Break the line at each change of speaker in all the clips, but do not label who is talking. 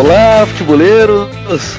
Olá, futeboleiros!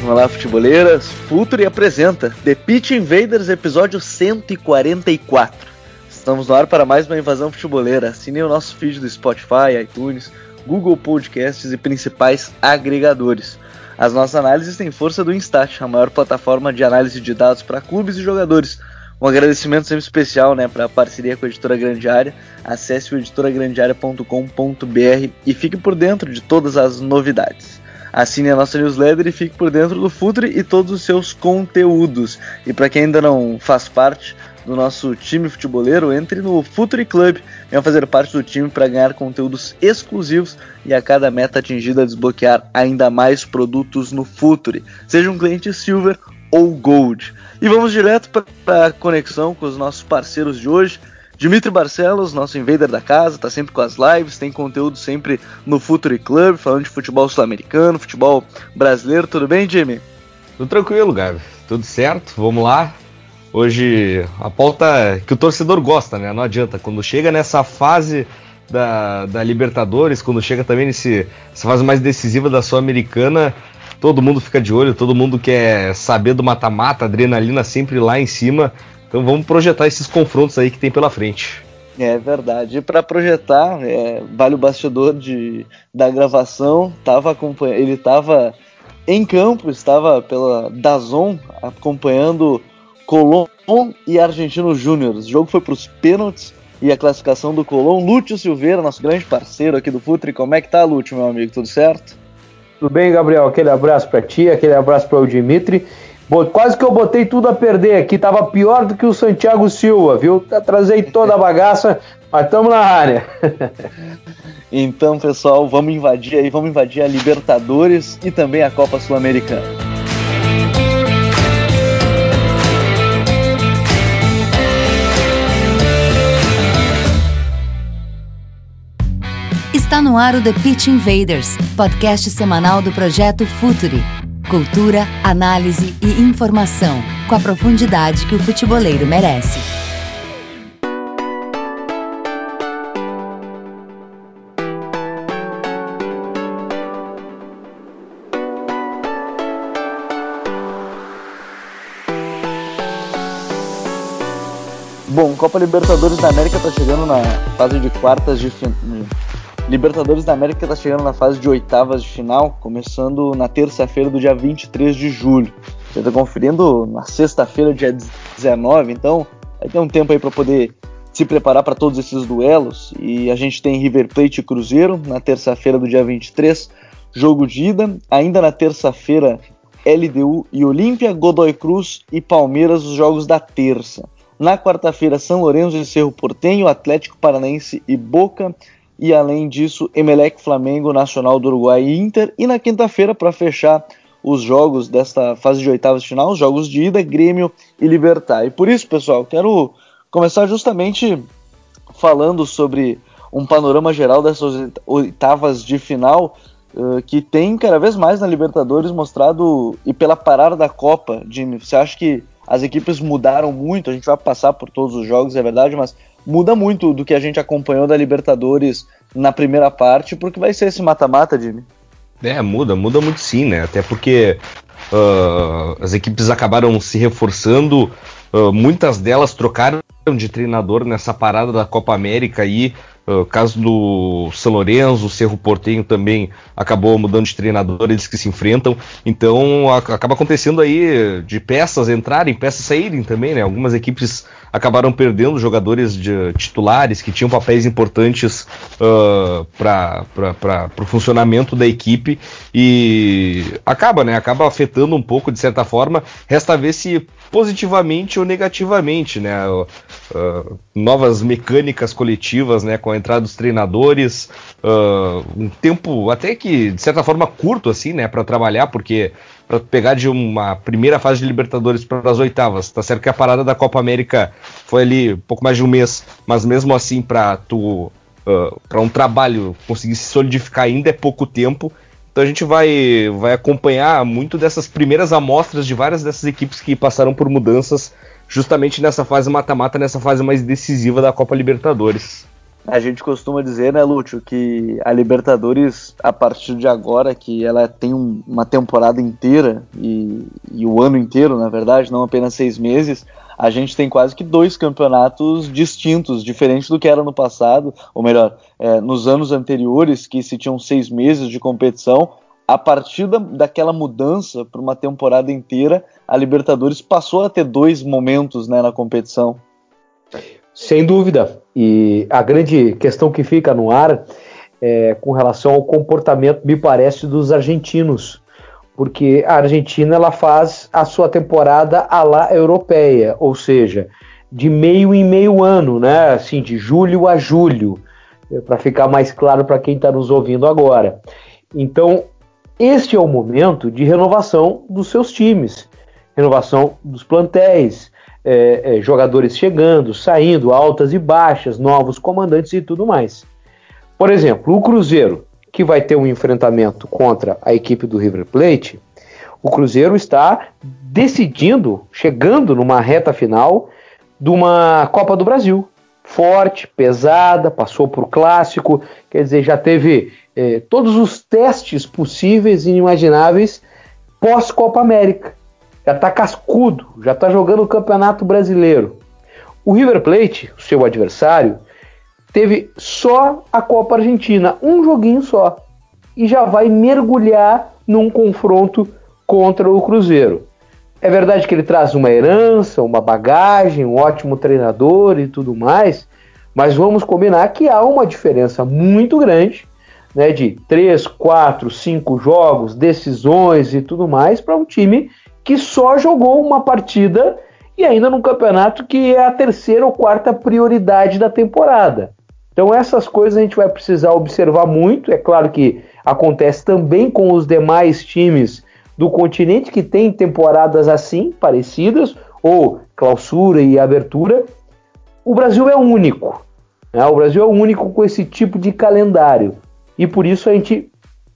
Olá, futeboleiras! Futuri apresenta The Pitch Invaders, episódio 144. Estamos no ar para mais uma invasão futeboleira. Assine o nosso feed do Spotify, iTunes, Google Podcasts e principais agregadores. As nossas análises têm força do Instat, a maior plataforma de análise de dados para clubes e jogadores. Um agradecimento sempre especial né, para a parceria com a Editora Grande Área. Acesse o editoragrandearea.com.br e fique por dentro de todas as novidades. Assine a nossa newsletter e fique por dentro do Futre e todos os seus conteúdos. E para quem ainda não faz parte do nosso time futeboleiro, entre no Futre Club. Venha fazer parte do time para ganhar conteúdos exclusivos e a cada meta atingida desbloquear ainda mais produtos no Futre. Seja um cliente Silver ou Gold. E vamos direto para a conexão com os nossos parceiros de hoje. Dimitri Barcelos, nosso invader da casa, tá sempre com as lives, tem conteúdo sempre no Futuri Club, falando de futebol sul-americano, futebol brasileiro. Tudo bem, Jimmy?
Tudo tranquilo, Gabi. Tudo certo, vamos lá. Hoje a pauta que o torcedor gosta, né? Não adianta. Quando chega nessa fase da, da Libertadores, quando chega também nesse, nessa fase mais decisiva da Sul-Americana, todo mundo fica de olho, todo mundo quer saber do mata-mata, adrenalina sempre lá em cima. Então vamos projetar esses confrontos aí que tem pela frente.
É verdade. E para projetar, é, vale o bastidor de, da gravação. Tava ele estava em campo, estava pela Dazon acompanhando Colón e Argentino Júnior. O jogo foi para os pênaltis e a classificação do Colón. Lúcio Silveira, nosso grande parceiro aqui do Futre. Como é que tá, Lúcio, meu amigo? Tudo certo?
Tudo bem, Gabriel? Aquele abraço para ti, aquele abraço para o Dimitri. Quase que eu botei tudo a perder aqui, tava pior do que o Santiago Silva, viu? Trazei toda a bagaça, mas estamos na área.
então, pessoal, vamos invadir aí, vamos invadir a Libertadores e também a Copa Sul-Americana.
Está no ar o The Pitch Invaders, podcast semanal do projeto Futuri Cultura, análise e informação, com a profundidade que o futeboleiro merece.
Bom, Copa Libertadores da América está chegando na fase de quartas de Libertadores da América está chegando na fase de oitavas de final, começando na terça-feira do dia 23 de julho. Você está conferindo na sexta-feira, dia 19, então vai ter um tempo aí para poder se preparar para todos esses duelos. E a gente tem River Plate e Cruzeiro na terça-feira do dia 23, jogo de ida. Ainda na terça-feira, LDU e Olímpia, Godoy Cruz e Palmeiras, os jogos da terça. Na quarta-feira, São Lourenço e Cerro Portenho, Atlético Paranaense e Boca e além disso, Emelec, Flamengo, Nacional do Uruguai e Inter. E na quinta-feira, para fechar os jogos desta fase de oitavas de final, os jogos de ida, Grêmio e Libertar. E por isso, pessoal, quero começar justamente falando sobre um panorama geral dessas oitavas de final uh, que tem cada vez mais na Libertadores mostrado e pela parada da Copa, Jimmy. Você acha que as equipes mudaram muito? A gente vai passar por todos os jogos, é verdade, mas muda muito do que a gente acompanhou da Libertadores na primeira parte, porque vai ser esse mata-mata, Jimmy.
É, muda, muda muito sim, né? Até porque uh, as equipes acabaram se reforçando, uh, muitas delas trocaram de treinador nessa parada da Copa América aí. O uh, caso do São Lourenço, o Cerro Portenho também acabou mudando de treinador, eles que se enfrentam. Então a, acaba acontecendo aí de peças entrarem, peças saírem também, né? Algumas equipes acabaram perdendo jogadores de, titulares que tinham papéis importantes uh, para o funcionamento da equipe e acaba, né? Acaba afetando um pouco de certa forma. Resta ver se positivamente ou negativamente, né? Uh, novas mecânicas coletivas, né, com a entrada dos treinadores, uh, um tempo até que de certa forma curto assim, né, para trabalhar, porque para pegar de uma primeira fase de Libertadores para as oitavas, tá certo que a parada da Copa América foi ali um pouco mais de um mês, mas mesmo assim para tu uh, para um trabalho conseguir se solidificar ainda é pouco tempo. Então a gente vai, vai acompanhar muito dessas primeiras amostras de várias dessas equipes que passaram por mudanças justamente nessa fase mata-mata, nessa fase mais decisiva da Copa Libertadores.
A gente costuma dizer, né, Lúcio, que a Libertadores, a partir de agora, que ela tem um, uma temporada inteira e, e, o ano inteiro, na verdade, não apenas seis meses, a gente tem quase que dois campeonatos distintos, diferente do que era no passado, ou melhor, é, nos anos anteriores, que se tinham seis meses de competição, a partir da, daquela mudança para uma temporada inteira, a Libertadores passou a ter dois momentos né, na competição.
Sem dúvida. E a grande questão que fica no ar é com relação ao comportamento, me parece, dos argentinos. Porque a Argentina ela faz a sua temporada à la europeia, ou seja, de meio em meio ano, né? Assim, de julho a julho, para ficar mais claro para quem está nos ouvindo agora. Então, este é o momento de renovação dos seus times, renovação dos plantéis, é, é, jogadores chegando, saindo, altas e baixas, novos comandantes e tudo mais. Por exemplo, o Cruzeiro, que vai ter um enfrentamento contra a equipe do River Plate, o Cruzeiro está decidindo, chegando numa reta final de uma Copa do Brasil. Forte, pesada, passou por clássico, quer dizer, já teve é, todos os testes possíveis e inimagináveis pós-Copa América. Já está cascudo, já está jogando o Campeonato Brasileiro. O River Plate, seu adversário, teve só a Copa Argentina, um joguinho só, e já vai mergulhar num confronto contra o Cruzeiro. É verdade que ele traz uma herança, uma bagagem, um ótimo treinador e tudo mais, mas vamos combinar que há uma diferença muito grande né, de 3, 4, 5 jogos, decisões e tudo mais para um time que só jogou uma partida e ainda num campeonato que é a terceira ou quarta prioridade da temporada. Então essas coisas a gente vai precisar observar muito. É claro que acontece também com os demais times do continente que tem temporadas assim, parecidas, ou clausura e abertura. O Brasil é único. Né? O Brasil é único com esse tipo de calendário e por isso a gente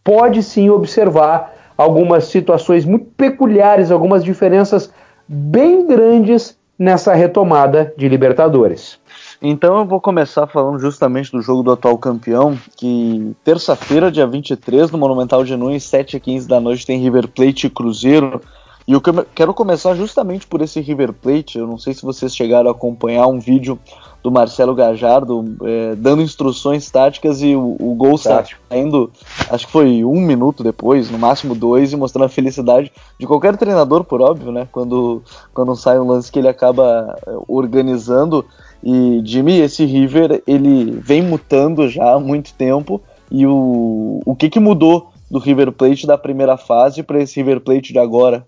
pode sim observar algumas situações muito peculiares, algumas diferenças bem grandes nessa retomada de Libertadores.
Então eu vou começar falando justamente do jogo do atual campeão, que terça-feira, dia 23, no Monumental de Nunes, 7 h 15 da noite, tem River Plate e Cruzeiro. E eu quero começar justamente por esse River Plate. Eu não sei se vocês chegaram a acompanhar um vídeo do Marcelo Gajardo é, dando instruções táticas e o, o gol saindo, acho que foi um minuto depois, no máximo dois, e mostrando a felicidade de qualquer treinador, por óbvio, né? Quando, quando sai um lance que ele acaba é, organizando. E Jimmy, esse River, ele vem mutando já há muito tempo. E o, o que, que mudou do River Plate da primeira fase para esse River Plate de agora?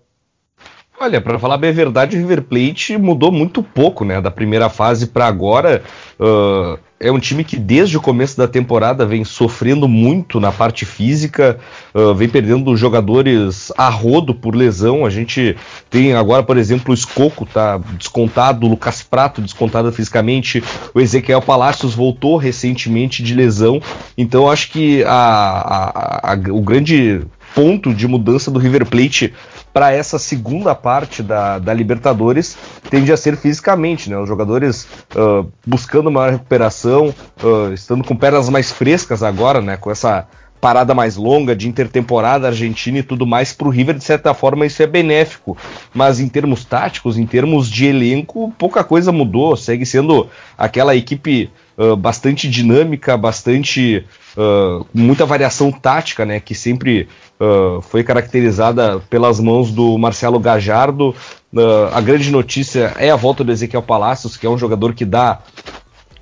Olha, para falar bem a verdade, o River Plate mudou muito pouco, né? Da primeira fase para agora. Uh, é um time que desde o começo da temporada vem sofrendo muito na parte física, uh, vem perdendo jogadores a rodo por lesão. A gente tem agora, por exemplo, o Escoco tá descontado, o Lucas Prato descontado fisicamente, o Ezequiel Palacios voltou recentemente de lesão. Então acho que a, a, a, o grande ponto de mudança do River Plate para essa segunda parte da, da Libertadores tende a ser fisicamente, né? Os jogadores uh, buscando uma recuperação, uh, estando com pernas mais frescas agora, né? Com essa parada mais longa de intertemporada argentina e tudo mais para o River de certa forma isso é benéfico mas em termos táticos em termos de elenco pouca coisa mudou segue sendo aquela equipe uh, bastante dinâmica bastante uh, muita variação tática né que sempre uh, foi caracterizada pelas mãos do Marcelo Gajardo. Uh, a grande notícia é a volta do Ezequiel Palacios, que é um jogador que dá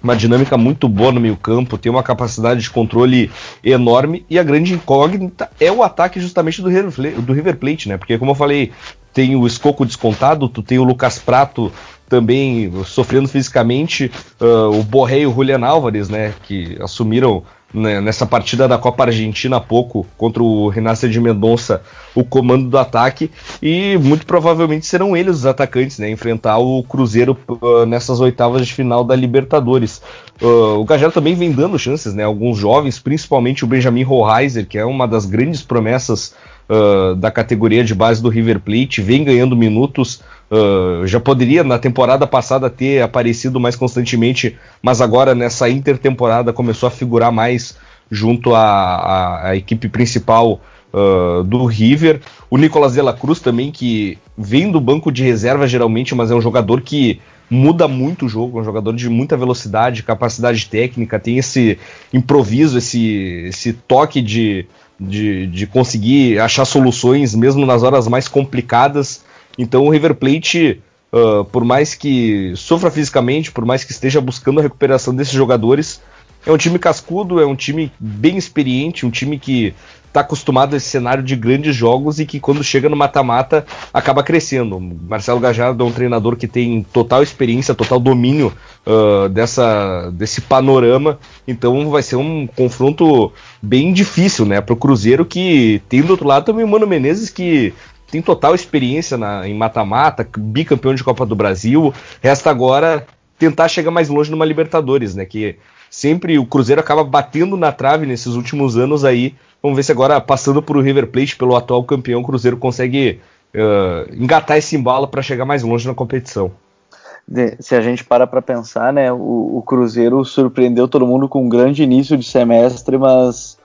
uma dinâmica muito boa no meio-campo, tem uma capacidade de controle enorme e a grande incógnita é o ataque justamente do River, do River Plate, né? Porque como eu falei, tem o Escoco descontado, tu tem o Lucas Prato também sofrendo fisicamente, uh, o Borré e o Julian Álvares, né, que assumiram né, nessa partida da Copa Argentina há pouco contra o Renato de Mendonça o comando do ataque e muito provavelmente serão eles os atacantes, né, enfrentar o Cruzeiro uh, nessas oitavas de final da Libertadores. Uh, o Gajardo também vem dando chances, né, alguns jovens, principalmente o Benjamin Rohreiser, que é uma das grandes promessas uh, da categoria de base do River Plate, vem ganhando minutos. Uh, já poderia na temporada passada ter aparecido mais constantemente, mas agora nessa intertemporada começou a figurar mais junto à, equipe principal uh, do River. O Nicolas de la Cruz também, que vem do banco de reserva geralmente, mas é um jogador que muda muito o jogo, é um jogador de muita velocidade, capacidade técnica, tem esse improviso, esse, esse toque de, de, de conseguir achar soluções mesmo nas horas mais complicadas. Então o River Plate, uh, por mais que sofra fisicamente, por mais que esteja buscando a recuperação desses jogadores, é um time cascudo, é um time bem experiente, um time que está acostumado a esse cenário de grandes jogos e que quando chega no mata-mata acaba crescendo. Marcelo Gajardo é um treinador que tem total experiência, total domínio uh, dessa, desse panorama, então vai ser um confronto bem difícil né, para o Cruzeiro, que tem do outro lado também o Mano Menezes, que tem total experiência na, em mata-mata, bicampeão de Copa do Brasil. Resta agora tentar chegar mais longe numa Libertadores, né? Que sempre o Cruzeiro acaba batendo na trave nesses últimos anos aí Vamos ver se agora, passando por o River Plate, pelo atual campeão, o Cruzeiro consegue uh, engatar esse embalo para chegar mais longe na competição.
Se a gente para para pensar, né, o, o, Cruzeiro surpreendeu todo mundo com um grande início de semestre, mas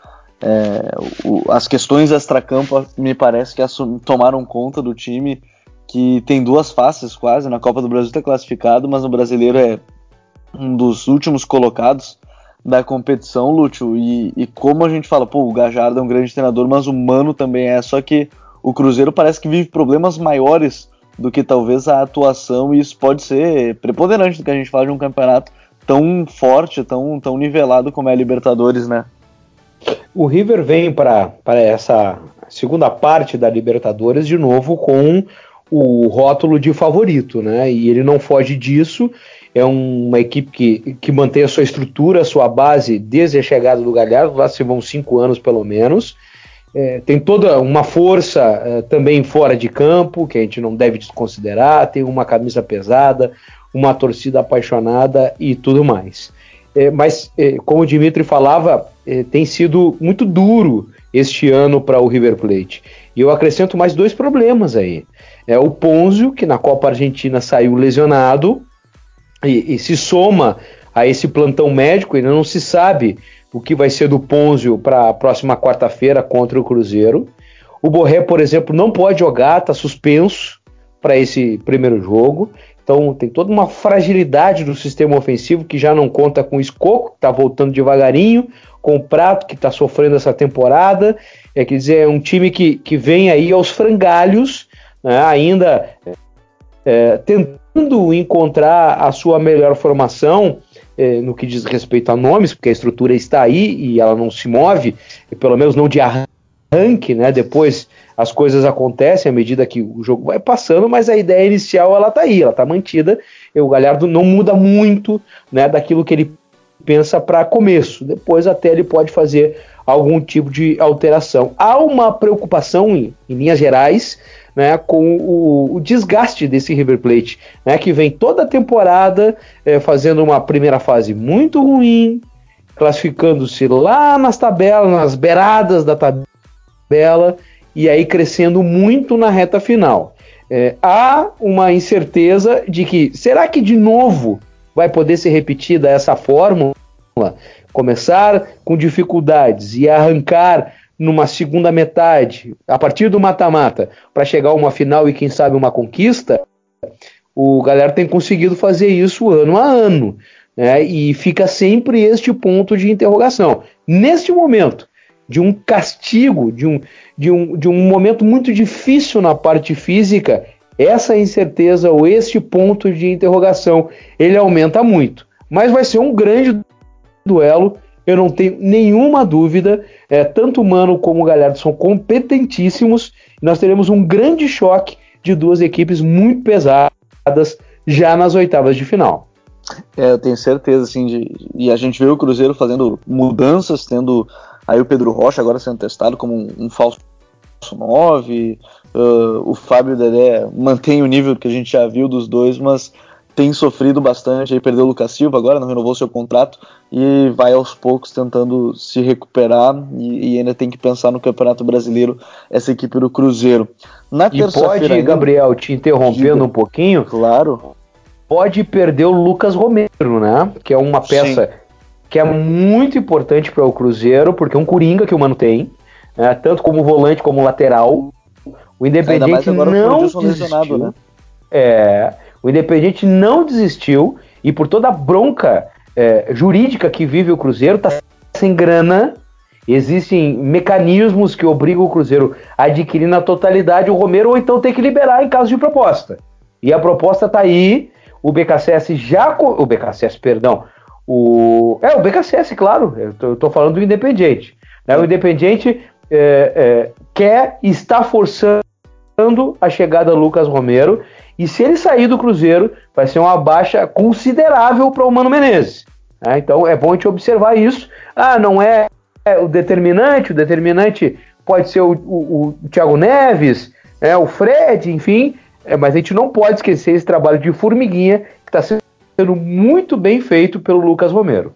é, o, as questões extra-campo me parece que tomaram conta do time, que tem duas faces quase. Na Copa do Brasil está classificado, mas no brasileiro é um dos últimos colocados da competição, Lúcio. E, e, como a gente fala, pô, o Gajardo é um grande treinador, mas o Mano também é. Só que o Cruzeiro parece que vive problemas maiores do que talvez a atuação, e isso pode ser preponderante do que a gente fala de um campeonato tão forte, tão, tão nivelado como é a Libertadores, né?
O River vem para essa segunda parte da Libertadores de novo com o rótulo de favorito, né? E ele não foge disso é uma equipe que, que mantém a sua estrutura, a sua base desde a chegada do Galhardo, lá se vão cinco anos pelo menos. É, tem toda uma força é, também fora de campo, que a gente não deve desconsiderar, tem uma camisa pesada, uma torcida apaixonada e tudo mais. É, mas, é, como o Dimitri falava, é, tem sido muito duro este ano para o River Plate. E eu acrescento mais dois problemas aí. É o Ponzio, que na Copa Argentina saiu lesionado, e, e se soma a esse plantão médico, ainda não se sabe o que vai ser do Ponzio para a próxima quarta-feira contra o Cruzeiro. O Borré, por exemplo, não pode jogar, está suspenso para esse primeiro jogo. Então tem toda uma fragilidade do sistema ofensivo que já não conta com o Escoco, que está voltando devagarinho, com o Prato, que está sofrendo essa temporada. É, quer dizer, é um time que, que vem aí aos frangalhos, né, ainda é, tentando encontrar a sua melhor formação é, no que diz respeito a nomes, porque a estrutura está aí e ela não se move, pelo menos não de arranque, né? Depois as coisas acontecem à medida que o jogo vai passando, mas a ideia inicial ela está aí, ela está mantida. E o Galhardo não muda muito, né, daquilo que ele pensa para começo. Depois até ele pode fazer algum tipo de alteração. Há uma preocupação em, em linhas gerais né, com o, o, desgaste desse River Plate, né, que vem toda a temporada é, fazendo uma primeira fase muito ruim, classificando-se lá nas tabelas, nas beiradas da tabela, e aí crescendo muito na reta final. É, há uma incerteza de que será que de novo vai poder ser repetida essa fórmula? Começar com dificuldades e arrancar numa segunda metade, a partir do mata-mata, para chegar a uma final e quem sabe uma conquista, o galera tem conseguido fazer isso ano a ano. Né? E fica sempre este ponto de interrogação. Neste momento, de um castigo, de um, de um, de um momento muito difícil na parte física, essa incerteza ou este ponto de interrogação ele aumenta muito. Mas vai ser um grande duelo eu não tenho nenhuma dúvida. É, tanto Mano como o Galhardo são competentíssimos. nós teremos um grande choque de duas equipes muito pesadas já nas oitavas de final.
É, eu tenho certeza, assim, de, e a gente vê o Cruzeiro fazendo mudanças, tendo aí o Pedro Rocha agora sendo testado como um, um falso 9, uh, o Fábio Dedé mantém o nível que a gente já viu dos dois, mas tem sofrido bastante, aí perdeu o Lucas Silva agora, não renovou seu contrato e vai aos poucos tentando se recuperar e, e ainda tem que pensar no Campeonato Brasileiro essa equipe do Cruzeiro.
Na e pode, ainda, Gabriel, te interrompendo diga, um pouquinho?
Claro.
Pode perder o Lucas Romero, né? Que é uma peça Sim. Que é muito importante para o Cruzeiro, porque é um coringa que o Mano tem, né? tanto como volante como lateral. O Independente não desistiu. Né? É, o Independente não desistiu e por toda a bronca é, jurídica que vive o Cruzeiro, tá sem grana. Existem mecanismos que obrigam o Cruzeiro a adquirir na totalidade o Romero ou então ter que liberar em caso de proposta. E a proposta tá aí. O BKSS já. O BKSS, perdão. O, é, o BKSS, claro. Eu tô, eu tô falando do Independente. Né? O Independente é, é, quer, está forçando a chegada do Lucas Romero e se ele sair do Cruzeiro, vai ser uma baixa considerável para o Mano Menezes. Né? Então é bom a gente observar isso. Ah, não é, é o determinante, o determinante pode ser o, o, o Thiago Neves, é, o Fred, enfim, é, mas a gente não pode esquecer esse trabalho de formiguinha que está sendo muito bem feito pelo Lucas Romero.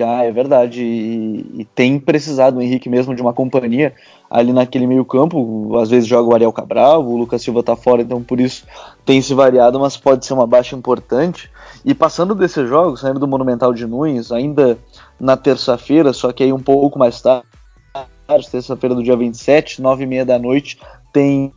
Ah, é verdade. E, e, tem precisado o Henrique mesmo de uma companhia ali naquele meio campo. Às vezes joga o Ariel Cabral, o Lucas Silva tá fora, então por isso tem se variado, mas pode ser uma baixa importante. E passando desses jogos, saindo do Monumental de Nunes, ainda na terça-feira, só que aí um pouco mais tarde, terça-feira do dia 27, nove e meia da noite, tem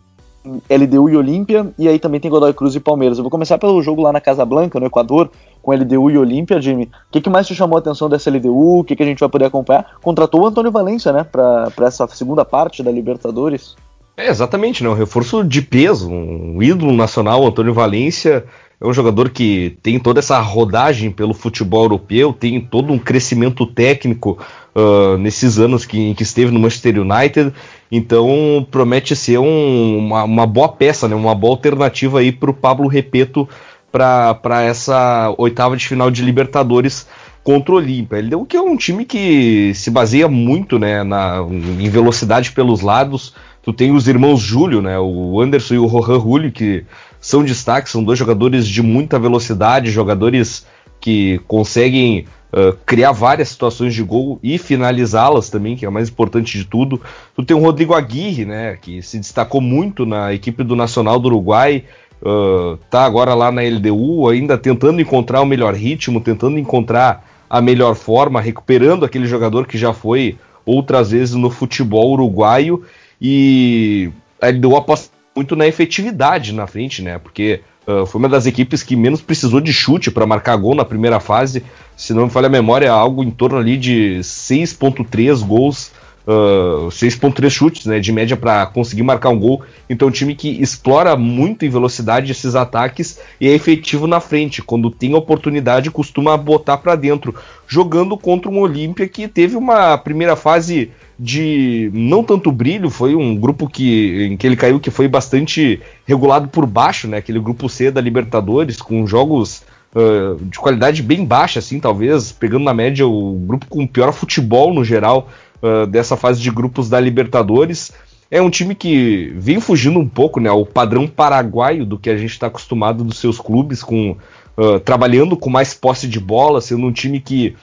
LDU e Olímpia, e aí também tem Godoy Cruz e Palmeiras. Eu vou começar pelo jogo lá na Casa Blanca, no Equador, com LDU e Olímpia, Jimmy. O que, que, mais te chamou a atenção dessa LDU? O que, que a gente vai poder acompanhar? Contratou o Antônio Valência, né, para essa segunda parte da Libertadores.
É, exatamente, né? Um reforço de peso, um ídolo nacional, Antônio Valência. É um jogador que tem toda essa rodagem pelo futebol europeu, tem todo um crescimento técnico uh, nesses anos que, que esteve no Manchester United. Então promete ser um, uma, uma, boa peça, né? uma boa alternativa aí para o Pablo Repeto para essa oitava de final de Libertadores contra o Olímpia. Ele deu que é um time que se baseia muito né, na, em velocidade pelos lados. Tu tem os irmãos Júlio, né, o Anderson e o Rohan Julio, que são destaques, são dois jogadores de muita velocidade, jogadores que conseguem uh, criar várias situações de gol e finalizá-las também, que é o mais importante de tudo. Tu tem o Rodrigo Aguirre, né, que se destacou muito na equipe do Nacional do Uruguai, uh, tá agora lá na LDU, ainda tentando encontrar o melhor ritmo, tentando encontrar a melhor forma, recuperando aquele jogador que já foi outras vezes no futebol uruguaio e a LDU aposta muito na efetividade na frente, né? Porque uh, foi uma das equipes que menos precisou de chute para marcar gol na primeira fase. Se não me falha a memória, algo em torno ali de 6.3 gols uh, ah, 6.3 chutes, né, de média para conseguir marcar um gol. Então, é um time que explora muito em velocidade esses ataques e é efetivo na frente. Quando tem oportunidade, costuma botar para dentro, jogando contra um Olímpia que teve uma primeira fase de não tanto brilho, foi um grupo que, em que ele caiu que foi bastante regulado por baixo, né? Aquele grupo C da Libertadores, com jogos uh, de qualidade bem baixa, assim, talvez, pegando na média o grupo com pior futebol no geral uh, dessa fase de grupos da Libertadores. É um time que vem fugindo um pouco, né, ao padrão paraguaio do que a gente está acostumado dos seus clubes, com uh, trabalhando com mais posse de bola, sendo um time que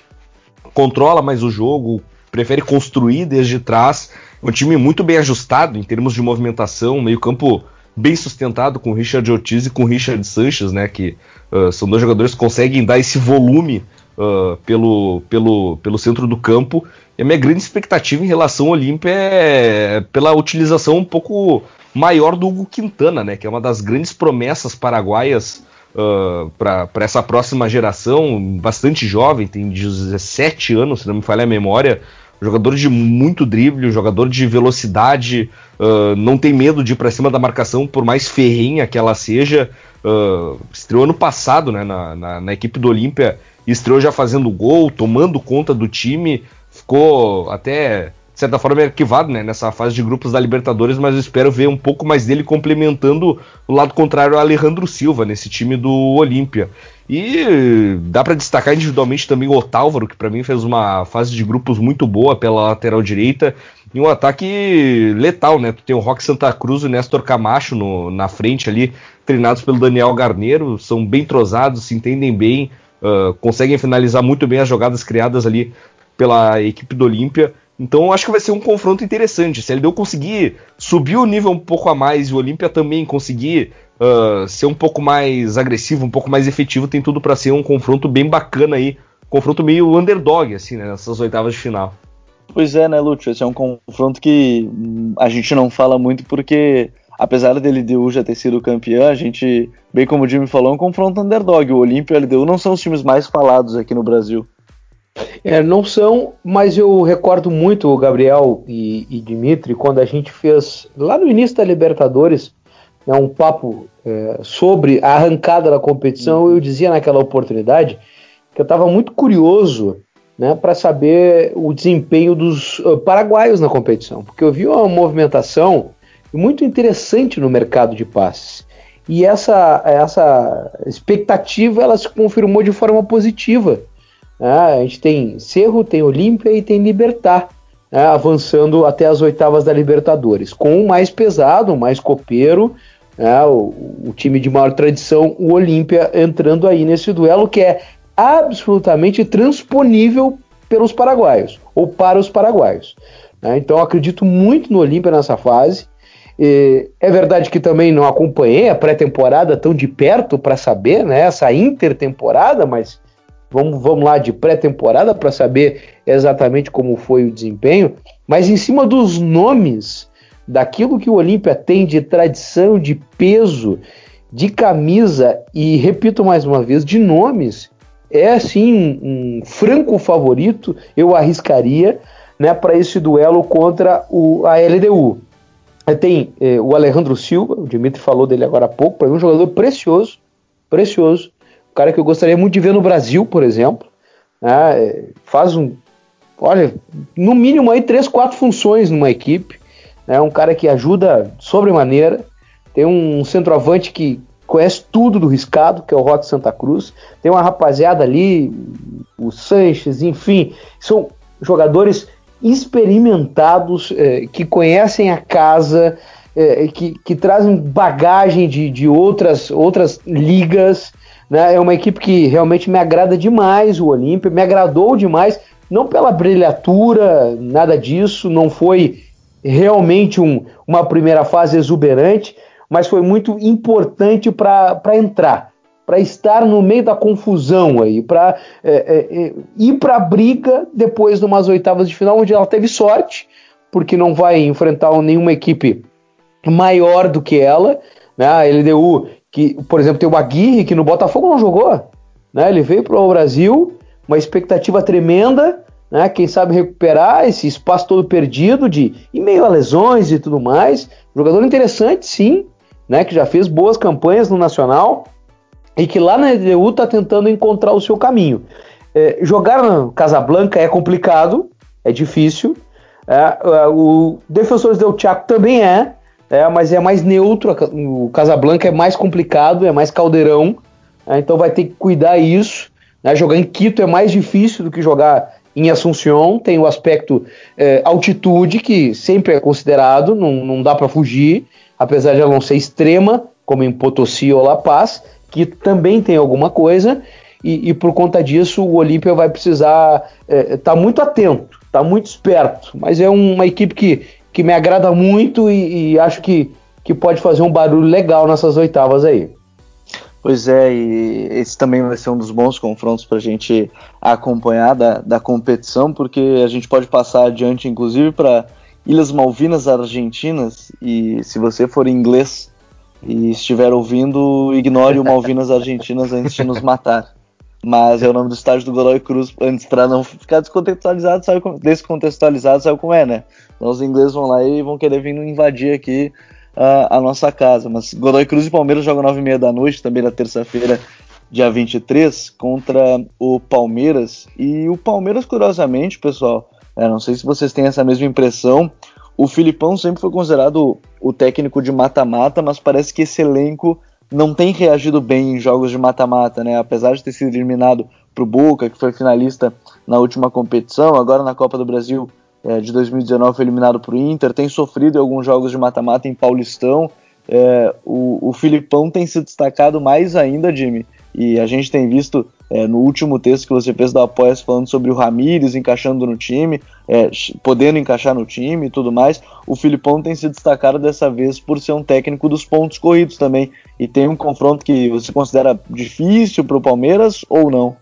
controla mais o jogo, prefere construir desde trás. É um time muito bem ajustado em termos de movimentação, meio campo bem sustentado com Richard Ortiz e com Richard Sanches, né, que uh, são dois jogadores que conseguem dar esse volume uh, pelo, pelo, pelo centro do campo. E a minha grande expectativa em relação ao Olímpia é pela utilização um pouco maior do Hugo Quintana, né, que é uma das grandes promessas paraguaias uh, para essa próxima geração, bastante jovem, tem 17 anos, se não me falha a memória, jogador de muito drible, jogador de velocidade, uh, não tem medo de ir para cima da marcação, por mais ferrenha que ela seja. Uh, estreou ano passado né, na, na, na equipe do Olímpia estreou já fazendo gol, tomando conta do time, ficou até de certa forma, arquivado né, nessa fase de grupos da Libertadores, mas eu espero ver um pouco mais dele complementando o lado contrário ao Alejandro Silva nesse time do Olímpia. E dá para destacar individualmente também o Otálvaro, que para mim fez uma fase de grupos muito boa pela lateral direita e um ataque letal, né? Tu tem o Rock Santa Cruz e o Néstor Camacho no, na frente ali, treinados pelo Daniel Garneiro, são bem trozados, se entendem bem, uh, conseguem finalizar muito bem as jogadas criadas ali pela equipe do Olímpia. Então acho que vai ser um confronto interessante. Se ele deu conseguir subir o nível um pouco a mais e o Olímpia também conseguir uh, ser um pouco mais agressivo, um pouco mais efetivo, tem tudo para ser um confronto bem bacana aí. Confronto meio underdog, assim, né, nessas oitavas de final.
Pois é, né, Lúcio? Esse é um confronto que hum, a gente não fala muito porque, apesar dele LDU já ter sido campeão, a gente, bem como o Jimmy falou, é um confronto underdog. O Olímpia e o LDU não são os times mais falados aqui no Brasil.
É, não são, mas eu recordo muito o Gabriel e, e Dimitri quando a gente fez lá no início da Libertadores né, um papo é, sobre a arrancada da competição. Eu dizia naquela oportunidade que eu estava muito curioso né, para saber o desempenho dos uh, paraguaios na competição, porque eu vi uma movimentação muito interessante no mercado de passes. E essa, essa expectativa ela se confirmou de forma positiva né? A gente tem Cerro, tem Olímpia e tem Libertar, né? avançando até as oitavas da Libertadores, com o mais pesado, o mais copeiro, né? o, o time de maior tradição, o Olímpia, entrando aí nesse duelo que é absolutamente transponível pelos paraguaios, ou para os paraguaios. Né? Então acredito muito no Olímpia nessa fase. É verdade que também não acompanhei a pré-temporada tão de perto para saber né, essa intertemporada, mas Vamos, vamos lá de pré-temporada para saber exatamente como foi o desempenho, mas em cima dos nomes, daquilo que o Olímpia tem de tradição, de peso, de camisa e, repito mais uma vez, de nomes, é assim um, franco favorito, eu arriscaria, né, para esse duelo contra o, a LDU. Tem eh, o Alejandro Silva, o Dimitri falou dele agora há pouco, para mim um jogador precioso, precioso, um cara que eu gostaria muito de ver no Brasil, por exemplo. Né? Faz um. Olha, no mínimo aí três, quatro funções numa equipe. É né? um cara que ajuda sobremaneira. Tem um centroavante que conhece tudo do riscado, que é o Rock Santa Cruz. Tem uma rapaziada ali, o Sanches, enfim, são jogadores experimentados, eh, que conhecem a casa, eh, que, que trazem bagagem de, de outras, outras ligas. Né? É uma equipe que realmente me agrada demais, o Olímpia, me agradou demais, não pela brilhatura, nada disso, não foi realmente um, uma primeira fase exuberante, mas foi muito importante para entrar, para estar no meio da confusão aí, para é, é, é, ir para a briga depois de umas oitavas de final, onde ela teve sorte, porque não vai enfrentar nenhuma equipe maior do que ela. Né? A LDU que, por exemplo, tem o Aguirre, que no Botafogo não jogou, né? Ele veio para o Brasil, uma expectativa tremenda, né? Quem sabe recuperar esse espaço todo perdido de em meio a lesões e tudo mais. Jogador interessante, sim, né? Que já fez boas campanhas no Nacional e que lá na EDU está tentando encontrar o seu caminho. É, jogar na Casablanca é complicado, é difícil. É, é o Defensores del Chaco também é, é, mas é mais neutro. O Casablanca é mais complicado, é mais caldeirão. É, então vai ter que cuidar isso. Né? Jogar em Quito é mais difícil do que jogar em Assunção. Tem o aspecto é, altitude, que sempre é considerado, não, não dá para fugir, apesar de ela não ser extrema, como em Potosí ou La Paz, que também tem alguma coisa. E, e por conta disso, o Olímpia vai precisar estar é, tá muito atento, tá muito esperto. Mas é uma equipe que que me agrada muito e, e acho que, que pode fazer um barulho legal nessas oitavas aí.
Pois é, e esse também vai ser um dos bons confrontos para a gente acompanhar da, da competição, porque a gente pode passar adiante, inclusive, para Ilhas Malvinas Argentinas, e se você for inglês e estiver ouvindo, ignore o Malvinas Argentinas antes de nos matar. Mas é o nome do estádio do Godoy Cruz, antes para não ficar descontextualizado, sabe como, descontextualizado, sabe como é, né? Então os ingleses vão lá e vão querer vir invadir aqui uh, a nossa casa. Mas Godoy Cruz e Palmeiras jogam 9 e meia da noite, também na terça-feira, dia 23, contra o Palmeiras. E o Palmeiras, curiosamente, pessoal, É, não sei se vocês têm essa mesma impressão. O Filipão sempre foi considerado o técnico de mata-mata, mas parece que esse elenco não tem reagido bem em jogos de mata-mata, né? Apesar de ter sido eliminado para o Boca, que foi finalista na última competição, agora na Copa do Brasil é, de 2019 foi eliminado para o Inter, tem sofrido em alguns jogos de mata-mata em Paulistão. É, o, o Filipão tem se destacado mais ainda, Jimmy, e a gente tem visto é, no último texto que você fez da Apoias falando sobre o Ramires encaixando no time, é, podendo encaixar no time e tudo mais, o Filipão tem se destacado dessa vez por ser um técnico dos pontos corridos também. E tem um confronto que você considera difícil para o Palmeiras ou não?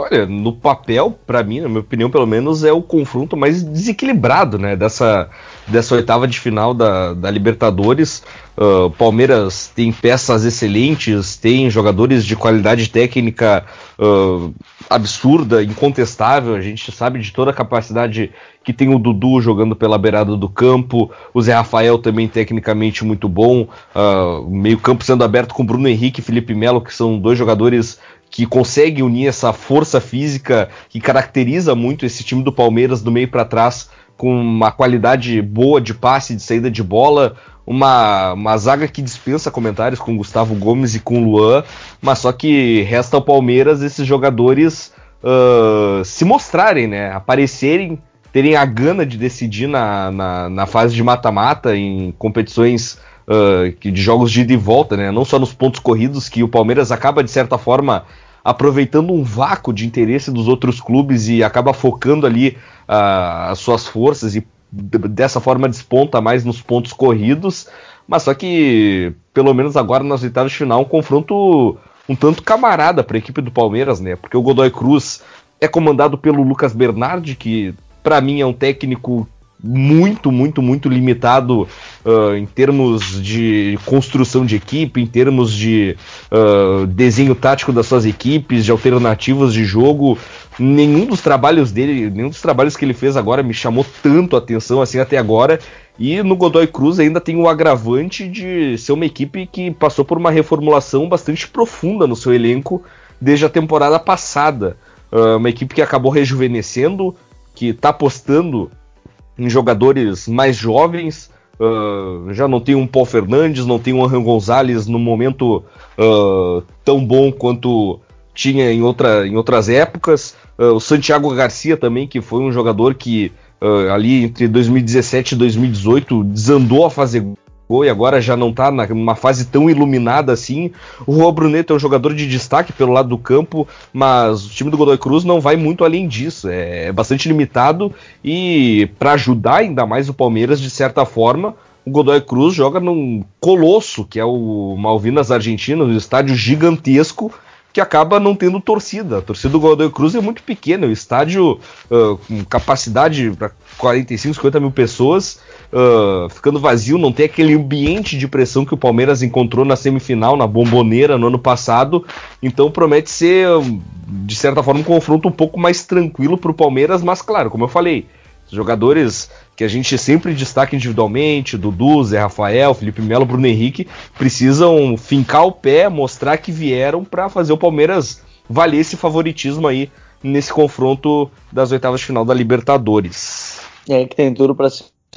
Olha, no papel, para mim, na minha opinião, pelo menos, é o confronto mais desequilibrado, né? Dessa, dessa oitava de final da, da Libertadores. Uh, Palmeiras tem peças excelentes, tem jogadores de qualidade técnica uh, absurda, incontestável. A gente sabe de toda a capacidade que tem o Dudu jogando pela beirada do campo, o Zé Rafael também tecnicamente muito bom, uh, meio campo sendo aberto com Bruno Henrique e Felipe Melo, que são dois jogadores que consegue unir essa força física que caracteriza muito esse time do Palmeiras do meio para trás, com uma qualidade boa de passe, de saída de bola, uma, uma zaga que dispensa comentários com Gustavo Gomes e com Luan, mas só que resta ao Palmeiras esses jogadores uh, se mostrarem, né? Aparecerem, terem a gana de decidir na, na, na fase de mata-mata em competições uh, de jogos de ida e volta, né? Não só nos pontos corridos, que o Palmeiras acaba, de certa forma, aproveitando um vácuo de interesse dos outros clubes e acaba focando ali uh, as suas forças e dessa forma desponta mais nos pontos corridos. Mas só que, pelo menos agora nas oitavas de final, um confronto um tanto camarada para a equipe do Palmeiras, né? Porque o Godoy Cruz é comandado pelo Lucas Bernardi, que para mim é um técnico muito, muito, muito limitado uh, em termos de construção de equipe, em termos de uh, desenho tático das suas equipes, de alternativas de jogo. Nenhum dos trabalhos dele, nenhum dos trabalhos que ele fez agora me chamou tanto a atenção assim até agora. E no Godoy Cruz ainda tem o agravante de ser uma equipe que passou por uma reformulação bastante profunda no seu elenco desde a temporada passada. Uh, uma equipe que acabou rejuvenescendo, que está apostando em jogadores mais jovens. Uh, já não tem um Paul Fernandes, não tem um Arran Gonzalez no momento uh, tão bom quanto tinha em, outra, em outras épocas. Uh, o Santiago Garcia também, que foi um jogador que ali entre 2017 e 2018 desandou a fazer e agora já não está numa fase tão iluminada assim. O Juan Bruneto é um jogador de destaque pelo lado do campo, mas o time do Godoy Cruz não vai muito além disso. É, é bastante limitado e para ajudar ainda mais o Palmeiras, de certa forma, o Godoy Cruz joga num colosso, que é o Malvinas Argentina, um estádio gigantesco que acaba não tendo torcida. A torcida do Godoy Cruz é muito pequena, o estádio uh, com capacidade para 45, 50 mil pessoas, uh, ficando vazio, não tem aquele ambiente de pressão que o Palmeiras encontrou na semifinal, na bomboneira no ano passado. Então promete ser, de certa forma, um confronto um pouco mais tranquilo para o Palmeiras, mas claro, como eu falei, jogadores que a gente sempre destaca individualmente, Dudu, Zé Rafael, Felipe Melo, Bruno Henrique, precisam fincar o pé, mostrar que vieram para fazer o Palmeiras valer esse favoritismo aí nesse confronto das oitavas de final da Libertadores.
É que tem tudo para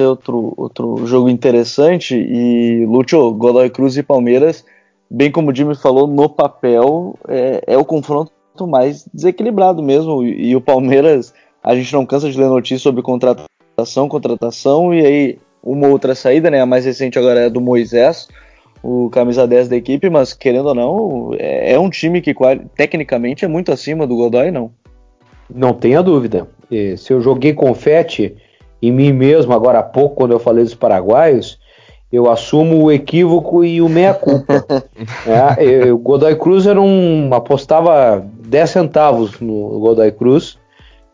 outro, outro jogo interessante e Lúcio, Godoy Cruz e Palmeiras, bem como o Jimmy falou, no papel é, é o confronto mais desequilibrado mesmo e, e o Palmeiras a gente não cansa de ler notícias sobre contratação, contratação, e aí uma outra saída, né? A mais recente agora é do Moisés, o camisa 10 da equipe, mas querendo ou não, é, é um time que tecnicamente é muito acima do Godoy, não.
Não tenha dúvida. Se eu joguei confete em mim mesmo agora há pouco, quando eu falei dos paraguaios, eu assumo o equívoco e o meia-culpa. é, o Godoy Cruz era um. apostava 10 centavos no Godoy Cruz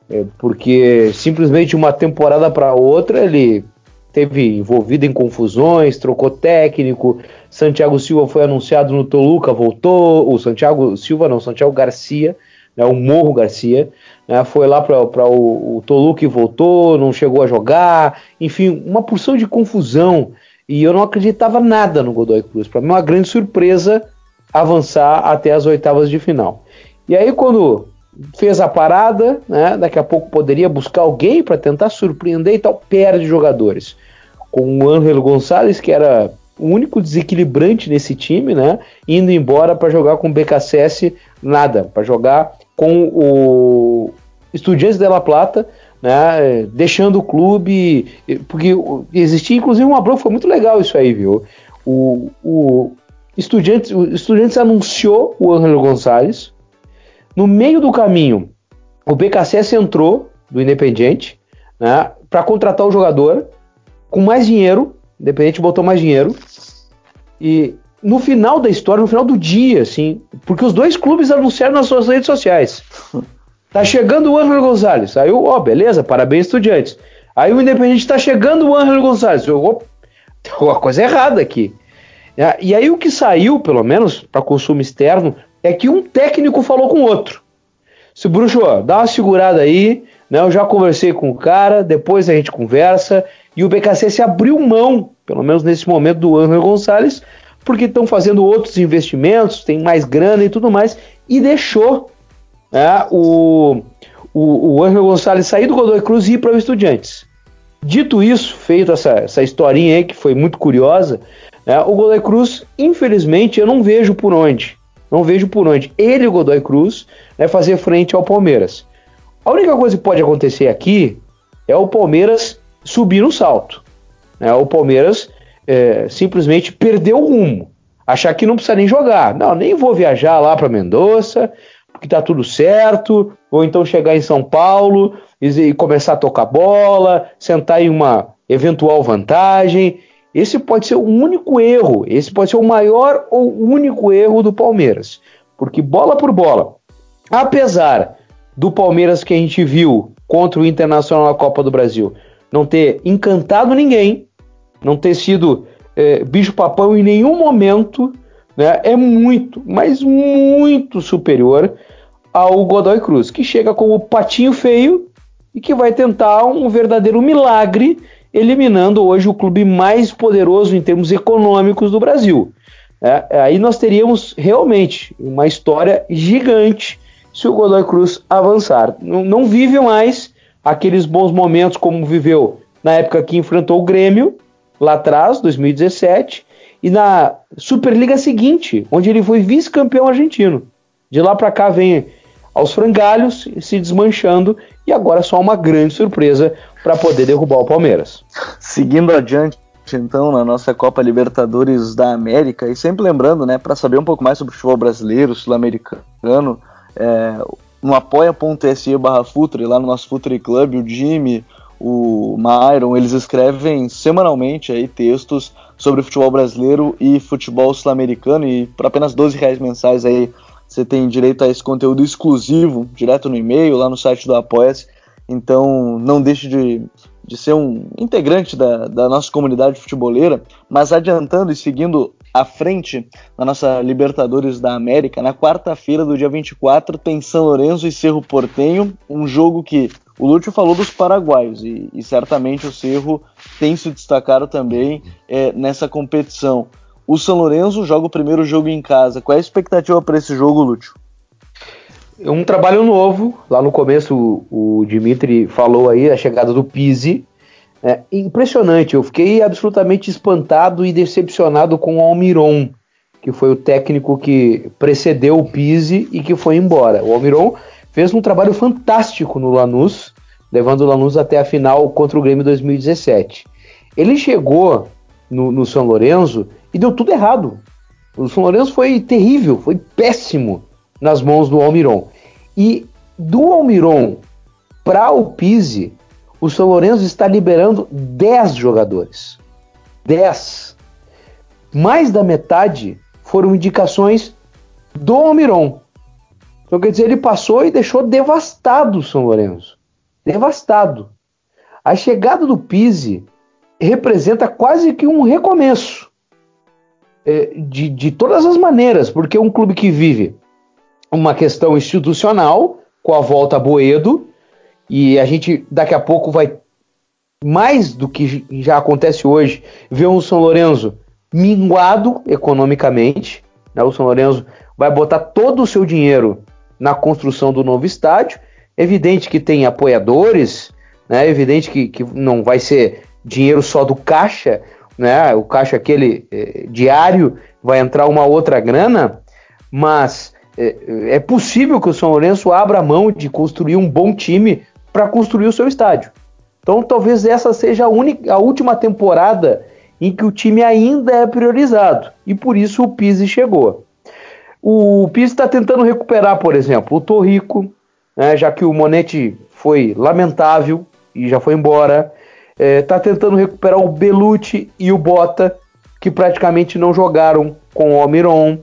é, porque simplesmente uma temporada para outra ele teve envolvido em confusões, trocou técnico. Santiago Silva foi anunciado no Toluca, voltou. O Santiago Silva, não, Santiago Garcia, né, o Morro Garcia, né, foi lá para o, o Toluca e voltou, não chegou a jogar. Enfim, uma porção de confusão. E eu não acreditava nada no Godoy Cruz. Para mim, é uma grande surpresa avançar até as oitavas de final. E aí, quando fez a parada, né? Daqui a pouco poderia buscar alguém para tentar surpreender e tal, perde jogadores. Com o Ângelo Gonçalves, que era o único desequilibrante nesse time, né? Indo embora para jogar com o BKSS, nada, para jogar com o Estudiantes de La Plata, né? Deixando o clube, porque existia inclusive uma bronca, foi muito legal isso aí, viu? O, o Estudiantes, o Estudiantes anunciou o Ângelo Gonçalves. No meio do caminho, o BKSS entrou do Independiente, né? Para contratar o jogador com mais dinheiro Independente botou mais dinheiro. E no final da história, no final do dia, assim, porque os dois clubes anunciaram nas suas redes sociais. Tá chegando o Ângelo Gonzalez. Aí, ó, oh, beleza, parabéns, estudiantes. Aí o Independente tá chegando o Ângelo Gonzalez. Eu, oh, tem alguma coisa errada aqui. E aí o que saiu, pelo menos, para consumo externo, é que um técnico falou com o outro. Se bruxo, ó, dá uma segurada aí, né? Eu já conversei com o cara, depois a gente conversa. E o BKC se abriu mão, pelo menos nesse momento, do Angel Gonçalves, porque estão fazendo outros investimentos, tem mais grana e tudo mais, e deixou né, o, o, o Angel Gonçalves sair do Godoy Cruz e ir para o Estudiantes. Dito isso, feito essa, essa historinha aí que foi muito curiosa, né, o Godoy Cruz, infelizmente, eu não vejo por onde. Não vejo por onde ele, o Godoy Cruz, né, fazer frente ao Palmeiras. A única coisa que pode acontecer aqui é o Palmeiras subir no salto. Né? O Palmeiras é, simplesmente perdeu o rumo. Achar que não precisa nem jogar. Não, nem vou viajar lá para Mendoza, porque tá tudo certo. Vou então chegar em São Paulo e, e começar a tocar bola, sentar em uma eventual vantagem. Esse pode ser o único erro, esse pode ser o maior ou único erro do Palmeiras. Porque bola por bola, apesar do Palmeiras que a gente viu contra o Internacional na Copa do Brasil não ter encantado ninguém, não ter sido é, bicho-papão em nenhum momento, né, é muito, mas muito superior ao Godoy Cruz, que chega como patinho feio e que vai tentar um verdadeiro milagre, eliminando hoje o clube mais poderoso em termos econômicos do Brasil. É, aí nós teríamos realmente uma história gigante se o Godoy Cruz avançar. Não, não vive mais aqueles bons momentos como viveu na época que enfrentou o Grêmio, lá atrás, 2017, e na Superliga seguinte, onde ele foi vice-campeão argentino. De lá para cá vem aos frangalhos, se desmanchando, e agora só uma grande surpresa para poder derrubar o Palmeiras.
Seguindo adiante, então, na nossa Copa Libertadores da América, e sempre lembrando, né, para saber um pouco mais sobre o futebol brasileiro, sul-americano, é, no apoia.se barra Futre, lá no nosso Futre Club, o Jimmy, o Myron, eles escrevem semanalmente aí textos sobre futebol brasileiro e futebol sul-americano e por apenas 12 reais mensais aí você tem direito a esse conteúdo exclusivo, direto no e-mail, lá no site do Apoia-se. Então não deixe de, de ser um integrante da, da nossa comunidade futeboleira, mas adiantando e seguindo à frente na nossa Libertadores da América. Na quarta-feira do dia 24 tem São Lourenço e Cerro Portenho, um jogo que o Lúcio falou dos paraguaios e, e certamente o Cerro tem se destacado também é, nessa competição. O São Lourenço joga o primeiro jogo em casa. Qual é a expectativa para esse jogo, Lúcio?
É um trabalho novo. Lá no começo o, o Dimitri falou aí a chegada do Pise, é impressionante, eu fiquei absolutamente espantado e decepcionado com o Almiron, que foi o técnico que precedeu o Pise e que foi embora. O Almiron fez um trabalho fantástico no Lanús, levando o Lanús até a final contra o Grêmio 2017. Ele chegou no, no São Lourenço e deu tudo errado. O São Lourenço foi terrível, foi péssimo nas mãos do Almiron. E do Almiron para o Pise, o São Lourenço está liberando 10 jogadores. 10. Mais da metade foram indicações do Almiron. Então, quer dizer, ele passou e deixou devastado o São Lourenço. Devastado. A chegada do Pise representa quase que um recomeço. É, de, de todas as maneiras, porque é um clube que vive uma questão institucional, com a volta a Boedo, e a gente daqui a pouco vai, mais do que já acontece hoje, ver um São Lourenço minguado economicamente. Né? O São Lourenço vai botar todo o seu dinheiro na construção do novo estádio. Evidente que tem apoiadores, né? Evidente que, que não vai ser dinheiro só do caixa, né? O caixa aquele eh, diário vai entrar uma outra grana, mas é, é possível que o São Lourenço abra mão de construir um bom time para construir o seu estádio. Então talvez essa seja a, única, a última temporada em que o time ainda é priorizado. E por isso o Pise chegou. O Pise está tentando recuperar, por exemplo, o Torrico, né, já que o Monete foi lamentável e já foi embora. Está é, tentando recuperar o Belucci e o Bota, que praticamente não jogaram com o Almiron.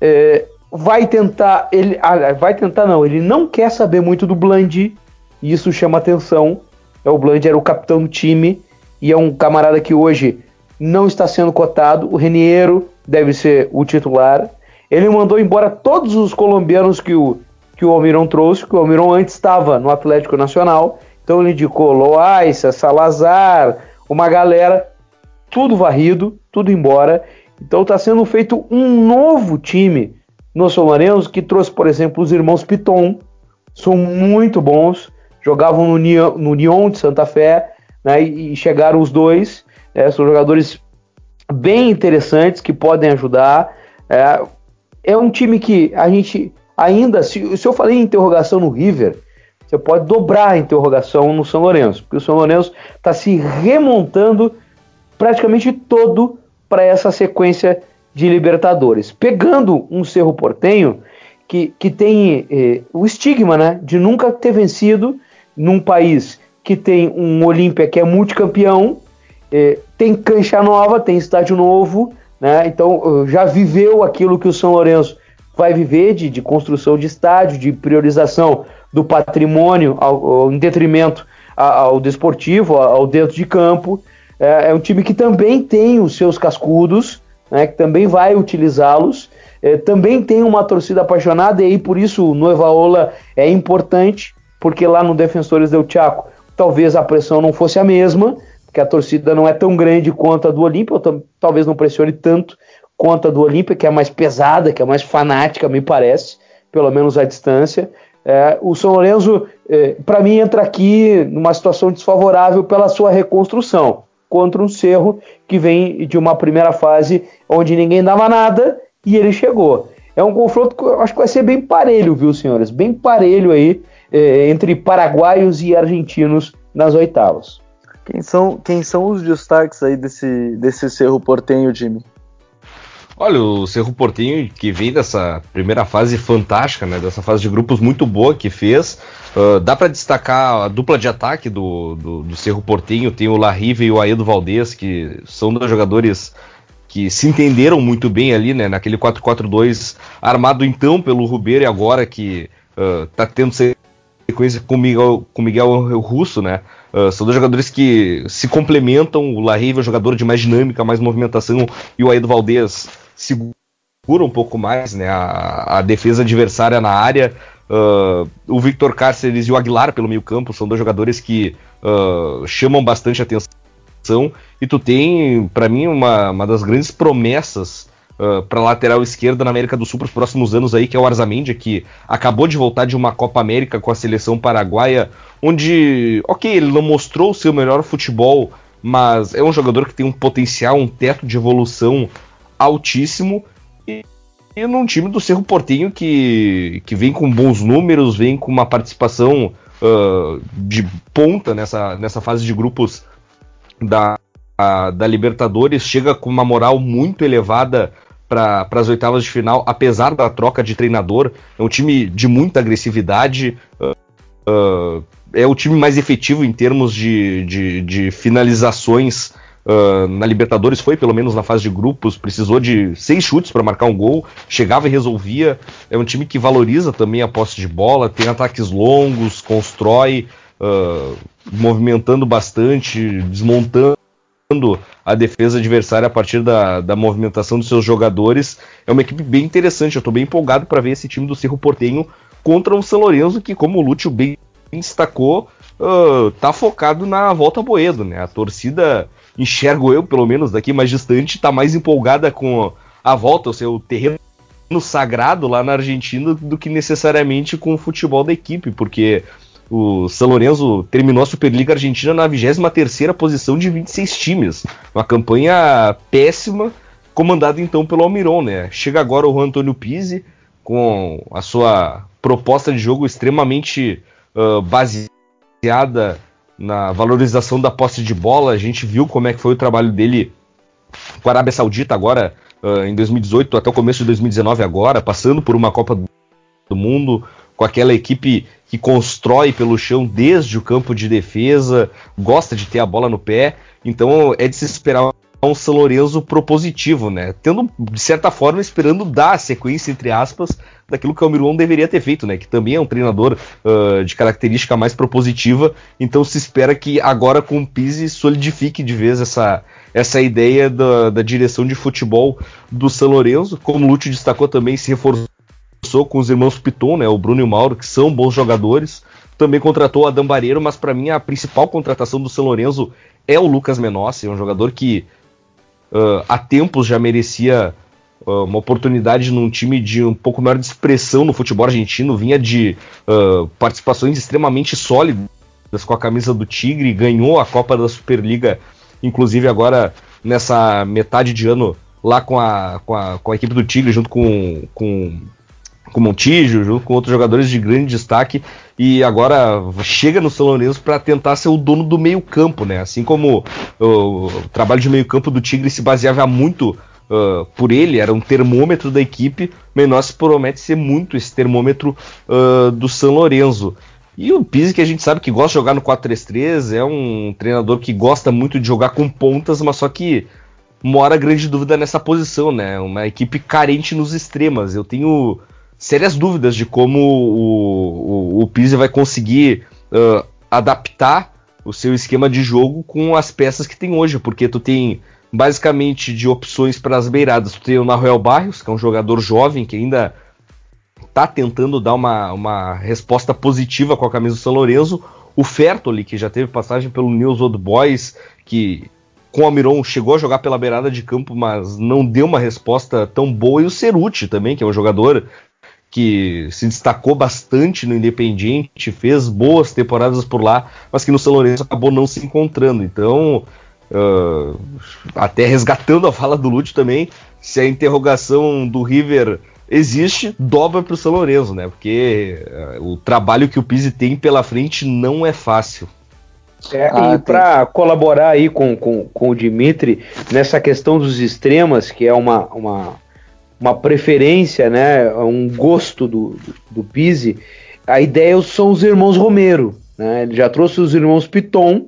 É, vai tentar, ele ah, vai tentar não, ele não quer saber muito do Bland, e isso chama atenção. É, o Bland era o capitão do time e é um camarada que hoje não está sendo cotado. O Reniero deve ser o titular. Ele mandou embora todos os colombianos que o, que o Almiron trouxe, que o Almiron antes estava no Atlético Nacional. Então ele indicou Loaiza, Salazar, uma galera, tudo varrido, tudo embora. Então está sendo feito um novo time no São Lourenço que trouxe, por exemplo, os irmãos Piton, são muito bons, jogavam no Nyon, no de Santa Fé, né, e chegaram os dois, é, são jogadores bem interessantes que podem ajudar. É, é um time que a gente ainda, se, se eu falei em interrogação no River, você pode dobrar a interrogação no São Lourenço, porque o São Lourenço está se remontando praticamente todo para essa sequência de Libertadores, pegando um Cerro Portenho que, que tem eh, o estigma né, de nunca ter vencido num país que tem um Olímpia que é multicampeão, eh, tem cancha nova, tem estádio novo, né, então já viveu aquilo que o São Lourenço vai viver de, de construção de estádio, de priorização do patrimônio ao, ao, em detrimento ao, desportivo, ao, dentro de campo. É, é, um time que também tem os seus cascudos, né, que também vai utilizá-los. É, também tem uma torcida apaixonada, e aí por isso o Noivaola é importante, porque lá no Defensores del Chaco talvez a pressão não fosse a mesma, porque a torcida não é tão grande quanto a do Olímpia, talvez não pressione tanto quanto a do Olímpia, que é mais pesada, que é mais fanática, me parece, pelo menos à distância. É, o São Lourenço, é, para mim, entra aqui numa situação desfavorável pela sua reconstrução contra um Cerro que vem de uma primeira fase onde ninguém dava nada e ele chegou. É um confronto que eu acho que vai ser bem parelho, viu, senhores? Bem parelho aí é, entre paraguaios e argentinos nas oitavas.
Quem são, quem são os destaques aí desse, desse Cerro Portenho, Jimmy?
Olha, o Cerro Portinho, que vem dessa primeira fase fantástica, né? Dessa fase de grupos muito boa que fez. Uh, dá para destacar a dupla de ataque do, do, do Cerro Portinho. Tem o Larrive e o Aedo Valdez, que são dois jogadores que se entenderam muito bem ali, né? Naquele 4-4-2 armado então pelo Rubeiro e agora que uh, tá tendo sequência com Miguel, com Miguel Russo, né? Uh, são dois jogadores que se complementam. O Larrive é um jogador de mais dinâmica, mais movimentação, e o Aedo Valdez segura um pouco mais né, a, a defesa adversária na área. Uh, o Victor Cáceres e o Aguilar pelo meio campo são dois jogadores que uh, chamam bastante atenção. E tu tem, para mim, uma, uma das grandes promessas uh, para lateral esquerda na América do Sul para os próximos anos aí, que é o Arzamendi, que acabou de voltar de uma Copa América com a seleção paraguaia, onde, ok, ele não mostrou o seu melhor futebol, mas é um jogador que tem um potencial, um teto de evolução altíssimo e, e num time do Cerro Portinho que, que vem com bons números, vem com uma participação uh, de ponta nessa, nessa fase de grupos da, da Libertadores, chega com uma moral muito elevada para as oitavas de final, apesar da troca de treinador. É um time de muita agressividade. Uh, uh, é o time mais efetivo em termos de, de, de finalizações uh, na Libertadores foi, pelo menos na fase de grupos, precisou de seis chutes para marcar um gol, chegava e resolvia. É um time que valoriza também a posse de bola, tem ataques longos, constrói, uh, movimentando bastante, desmontando a defesa adversária a partir da, da movimentação dos seus jogadores. É uma equipe bem interessante. Eu estou bem empolgado para ver esse time do Cerro Portenho contra o São Lourenço, que, como o Lúcio bem destacou, uh, tá focado na volta Boedo, né? A torcida enxergo eu, pelo menos daqui mais distante, está mais empolgada com a volta ao seu terreno sagrado lá na Argentina do que necessariamente com o futebol da equipe, porque o São Lourenço terminou a Superliga Argentina na 23ª posição de 26 times. Uma campanha péssima, comandada então pelo Almiron, né? Chega agora o Antônio Pizzi com a sua proposta de jogo extremamente uh, baseada na valorização da posse de bola. A gente viu como é que foi o trabalho dele com a Arábia Saudita agora uh, em 2018 até o começo de 2019 agora, passando por uma Copa do Mundo com aquela equipe que constrói pelo chão desde o campo de defesa, gosta de ter a bola no pé, então é de se esperar um São Lourenço propositivo, né? Tendo, de certa forma, esperando dar a sequência, entre aspas, daquilo que o Almiron deveria ter feito, né? Que também é um treinador uh, de característica mais propositiva, então se espera que agora com o Pise solidifique de vez essa, essa ideia da, da direção de futebol do São Lourenço, como o Lúcio destacou também, se reforçou com os irmãos Piton, né, o Bruno e o Mauro, que são bons jogadores. Também contratou o Adam Bareiro, mas para mim a principal contratação do São Lourenço é o Lucas Menossi, é um jogador que uh, há tempos já merecia uh, uma oportunidade num time de um pouco maior de expressão no futebol argentino, vinha de uh, participações extremamente sólidas com a camisa do Tigre, ganhou a Copa da Superliga, inclusive agora nessa metade de ano lá com a, com a, com a equipe do Tigre, junto com, com com Montijo, junto com outros jogadores de grande destaque, e agora chega no São Lourenço para tentar ser o dono do meio-campo, né? Assim como o, o trabalho de meio-campo do Tigre se baseava muito uh, por ele, era um termômetro da equipe, Menossi promete ser muito esse termômetro uh, do São Lourenço. E o Pizzi, que a gente sabe que gosta de jogar no 4-3-3, é um treinador que gosta muito de jogar com pontas, mas só que mora grande dúvida nessa posição, né? Uma equipe carente nos extremas. Eu tenho sérias dúvidas de como o, o, o Pizzi vai conseguir uh, adaptar o seu esquema de jogo com as peças que tem hoje, porque tu tem basicamente de opções para as beiradas. Tu tem o Naruel Barrios, que é um jogador jovem que ainda está tentando dar uma, uma resposta positiva com a camisa do São Lourenço. O Fertoli, que já teve passagem pelo News Old Boys, que com o Almiron chegou a jogar pela beirada de campo, mas não deu uma resposta tão boa. E o Ceruti também, que é um jogador que se destacou bastante no Independiente, fez boas temporadas por lá, mas que no São Lourenço acabou não se encontrando. Então, uh, até resgatando a fala do Lúcio também, se a interrogação do River existe, dobra para o São Lourenço, né? Porque uh, o trabalho que o Pizzi tem pela frente não é fácil.
É, ah, e para colaborar aí com, com, com o Dimitri nessa questão dos extremas, que é uma, uma uma preferência, né, um gosto do, do, Pise, a ideia são os irmãos Romero. Né? Ele já trouxe os irmãos Piton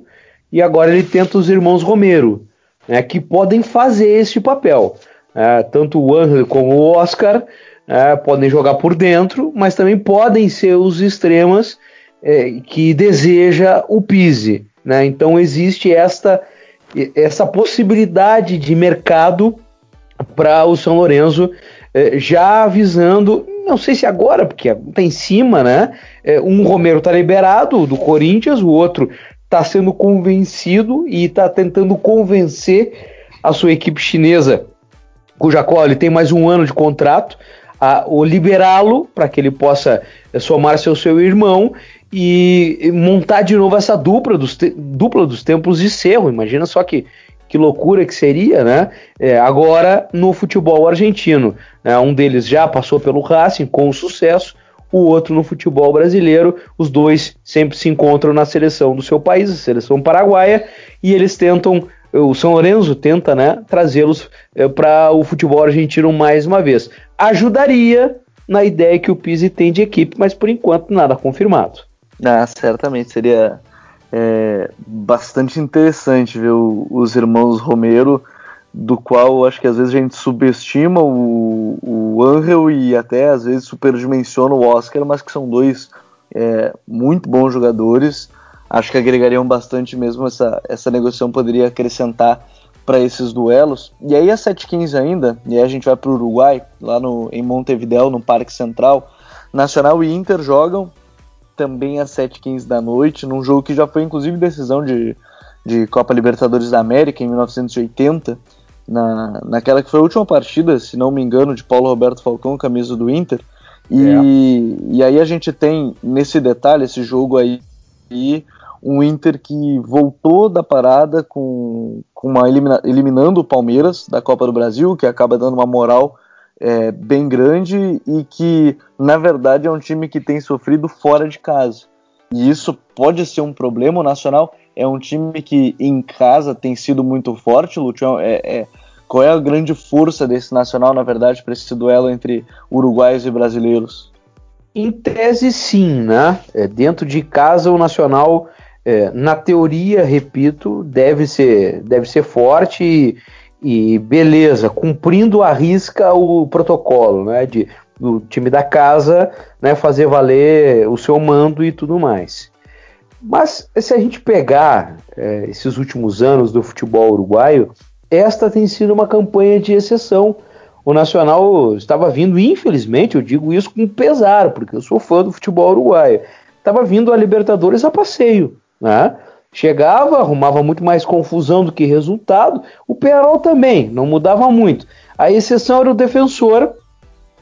e agora ele tenta os irmãos Romero, né, que podem fazer este papel. É, tanto o Angel como o Oscar é, podem jogar por dentro, mas também podem ser os extremas é, que deseja o Pise. Né? Então existe esta, essa possibilidade de mercado para o São Lourenço, eh, já avisando, não sei se agora, porque tá em cima, né? Eh, um Romero tá liberado do Corinthians, o outro tá sendo convencido e tá tentando convencer a sua equipe chinesa, cuja qual ele tem mais um ano de contrato, a, liberá-lo para que ele possa eh, somar-se ao seu irmão e montar de novo essa dupla dos, dupla dos tempos de Cerro. Imagina só que que loucura que seria, né? É, agora no futebol argentino, né? um deles já passou pelo Racing com sucesso, o outro no futebol brasileiro. Os dois sempre se encontram na seleção do seu país, a seleção paraguaia, e eles tentam, o São Lourenço tenta, né, trazê-los é, para o futebol argentino mais uma vez. Ajudaria na ideia que o Pizzi tem de equipe, mas por enquanto nada confirmado.
Ah, certamente seria é bastante interessante ver o, os irmãos Romero, do qual acho que às vezes a gente subestima o, o Angel e até às vezes superdimensiona o Oscar, mas que são dois é, muito bons jogadores. Acho que agregariam bastante mesmo essa, essa negociação, poderia acrescentar para esses duelos. E aí a 7-15 ainda, e aí a gente vai para o Uruguai, lá no, em Montevideo, no Parque Central. Nacional e Inter jogam também às 7h15 da noite, num jogo que já foi inclusive decisão de, de Copa Libertadores da América em 1980. na, naquela que foi a última partida, se não me engano, de Paulo Roberto Falcão, camisa do Inter. E, é. e aí a gente tem nesse detalhe, esse jogo aí, um Inter que voltou da parada com, com uma elimina, eliminando o Palmeiras da Copa do Brasil, que acaba dando uma moral é, bem grande e que, na verdade, é um time que tem sofrido fora de casa. E isso pode ser um problema. O Nacional é um time que em casa tem sido muito forte, Lúcio. É, é, qual é a grande força desse Nacional, na verdade, para esse duelo entre uruguaios e brasileiros?
Em tese, sim, né? É, dentro de casa, o Nacional, é, na teoria, repito, deve ser, deve ser forte e, e beleza, cumprindo a risca o protocolo, né? De do time da casa, né? Fazer valer o seu mando e tudo mais. Mas se a gente pegar é, esses últimos anos do futebol uruguaio, esta tem sido uma campanha de exceção. O Nacional estava vindo, infelizmente, eu digo isso com pesar, porque eu sou fã do futebol uruguaio, estava vindo a Libertadores a passeio. Né? Chegava, arrumava muito mais confusão do que resultado. O Penarol também, não mudava muito. A exceção era o defensor,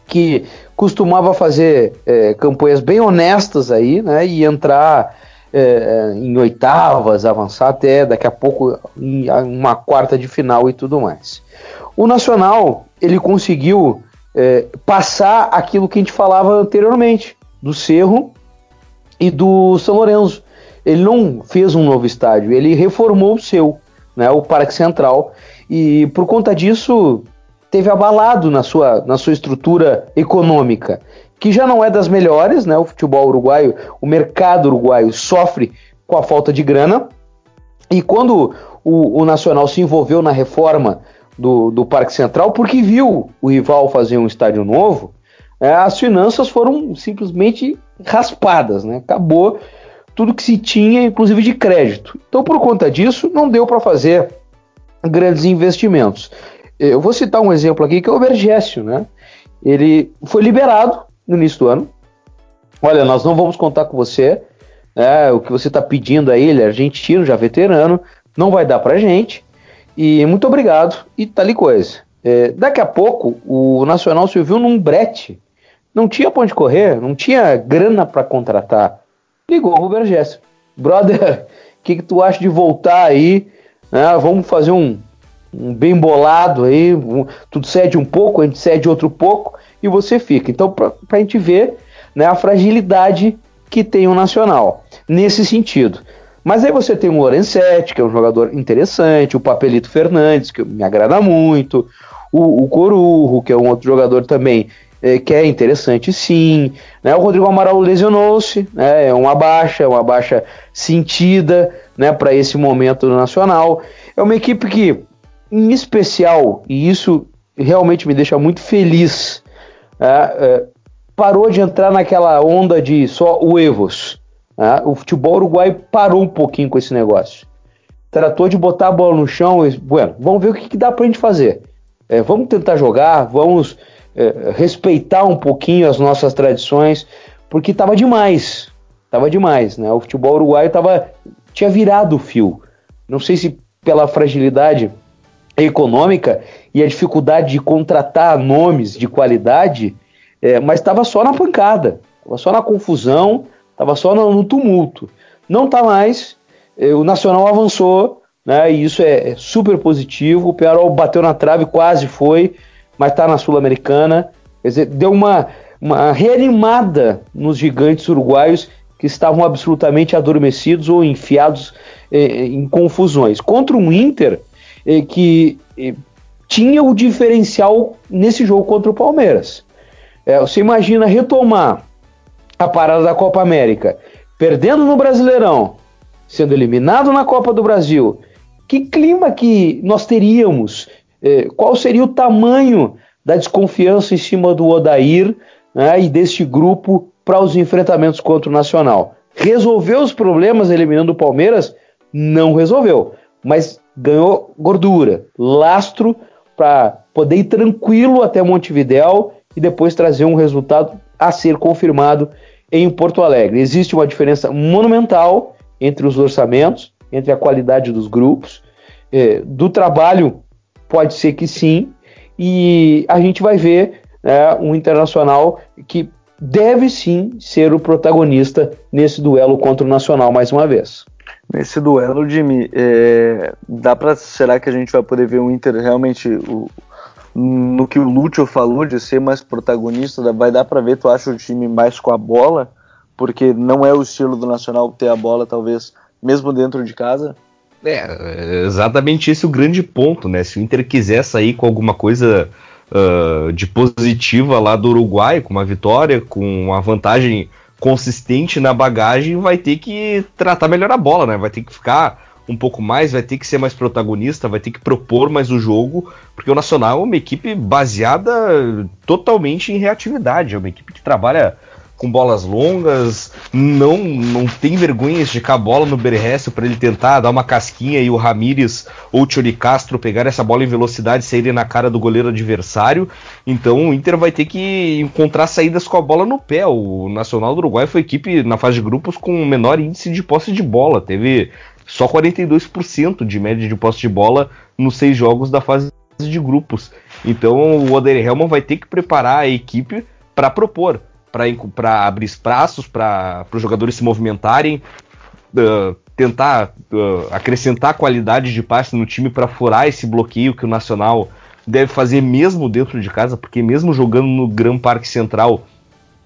que costumava fazer é, campanhas bem honestas aí, né? E entrar é, em oitavas, avançar até daqui a pouco em uma quarta de final e tudo mais. O Nacional ele conseguiu é, passar aquilo que a gente falava anteriormente do Cerro e do São Lourenço. Ele não fez um novo estádio, ele reformou o seu, né, o Parque Central, e por conta disso teve abalado na sua, na sua estrutura econômica que já não é das melhores, né? O futebol uruguaio, o mercado uruguaio sofre com a falta de grana. E quando o, o Nacional se envolveu na reforma do, do Parque Central, porque viu o rival fazer um estádio novo, é, as finanças foram simplesmente raspadas, né? Acabou tudo que se tinha, inclusive de crédito. Então, por conta disso, não deu para fazer grandes investimentos. Eu vou citar um exemplo aqui que é o Bergésio, né? Ele foi liberado no início do ano. Olha, nós não vamos contar com você. Né, o que você está pedindo a ele, argentino, já veterano, não vai dar para gente. E muito obrigado. E tá ali coisa. É, daqui a pouco, o Nacional se viu num brete. Não tinha ponto de correr, não tinha grana para contratar. Ligou o Ruber Gerson. Brother, o que, que tu acha de voltar aí? Né, vamos fazer um, um bem bolado aí. Um, tu cede um pouco, a gente cede outro pouco e você fica. Então, para a gente ver né, a fragilidade que tem o Nacional nesse sentido. Mas aí você tem o Lorenzetti, que é um jogador interessante, o Papelito Fernandes, que me agrada muito, o, o Corurro, que é um outro jogador também que é interessante sim. Né? O Rodrigo Amaral lesionou-se, né? é uma baixa, uma baixa sentida né, para esse momento nacional. É uma equipe que, em especial, e isso realmente me deixa muito feliz, é, é, parou de entrar naquela onda de só o Evos. É, o futebol uruguai parou um pouquinho com esse negócio. Tratou de botar a bola no chão e, bueno, vamos ver o que, que dá pra gente fazer. É, vamos tentar jogar, vamos é, respeitar um pouquinho as nossas tradições, porque tava demais. Tava demais, né? O futebol uruguaio tava, tinha virado o fio. Não sei se pela fragilidade econômica e a dificuldade de contratar nomes de qualidade, é, mas estava só na pancada, estava só na confusão, estava só no, no, tumulto. Não está mais, é, o Nacional avançou, né, e isso é, é super positivo. O Penarol bateu na trave, quase foi, mas está na Sul-Americana. Quer dizer, deu uma, uma reanimada nos gigantes uruguaios que estavam absolutamente adormecidos ou enfiados é, em confusões. Contra um Inter é, que é, tinha o diferencial nesse jogo contra o Palmeiras. É, você imagina retomar a parada da Copa América, perdendo no Brasileirão, sendo eliminado na Copa do Brasil. Que clima que nós teríamos? É, qual seria o tamanho da desconfiança em cima do Odair né, e deste grupo para os enfrentamentos contra o Nacional? Resolveu os problemas eliminando o Palmeiras? Não resolveu, mas ganhou gordura, lastro para poder ir tranquilo até Montevidéu e depois trazer um resultado a ser confirmado em Porto Alegre. Existe uma diferença monumental entre os orçamentos, entre a qualidade dos grupos, eh, do trabalho pode ser que sim, e a gente vai ver né, um internacional que deve sim ser o protagonista nesse duelo contra o Nacional mais uma vez.
Nesse duelo, Jimmy, é, dá para será que a gente vai poder ver o Inter realmente o, no que o Lúcio falou de ser mais protagonista? Vai dar para ver, tu acha o time mais com a bola? Porque não é o estilo do Nacional ter a bola, talvez, mesmo dentro de casa?
É, exatamente esse é o grande ponto, né? Se o Inter quiser sair com alguma coisa uh, de positiva lá do Uruguai, com uma vitória, com uma vantagem consistente na bagagem, vai ter que tratar melhor a bola, né? Vai ter que ficar um pouco mais, vai ter que ser mais protagonista, vai ter que propor mais o jogo, porque o Nacional é uma equipe baseada totalmente em reatividade, é uma equipe que trabalha com bolas longas, não não tem vergonha de esticar a bola no Berresso para ele tentar dar uma casquinha e o Ramires ou o Tchori Castro pegar essa bola em velocidade e saírem na cara do goleiro adversário. Então o Inter vai ter que encontrar saídas com a bola no pé. O Nacional do Uruguai foi equipe na fase de grupos com o menor índice de posse de bola. Teve só 42% de média de posse de bola nos seis jogos da fase de grupos. Então o Oder Helman vai ter que preparar a equipe para propor para abrir espaços para os jogadores se movimentarem, uh, tentar uh, acrescentar qualidade de passe no time para furar esse bloqueio que o Nacional deve fazer mesmo dentro de casa, porque mesmo jogando no Gran Parque Central,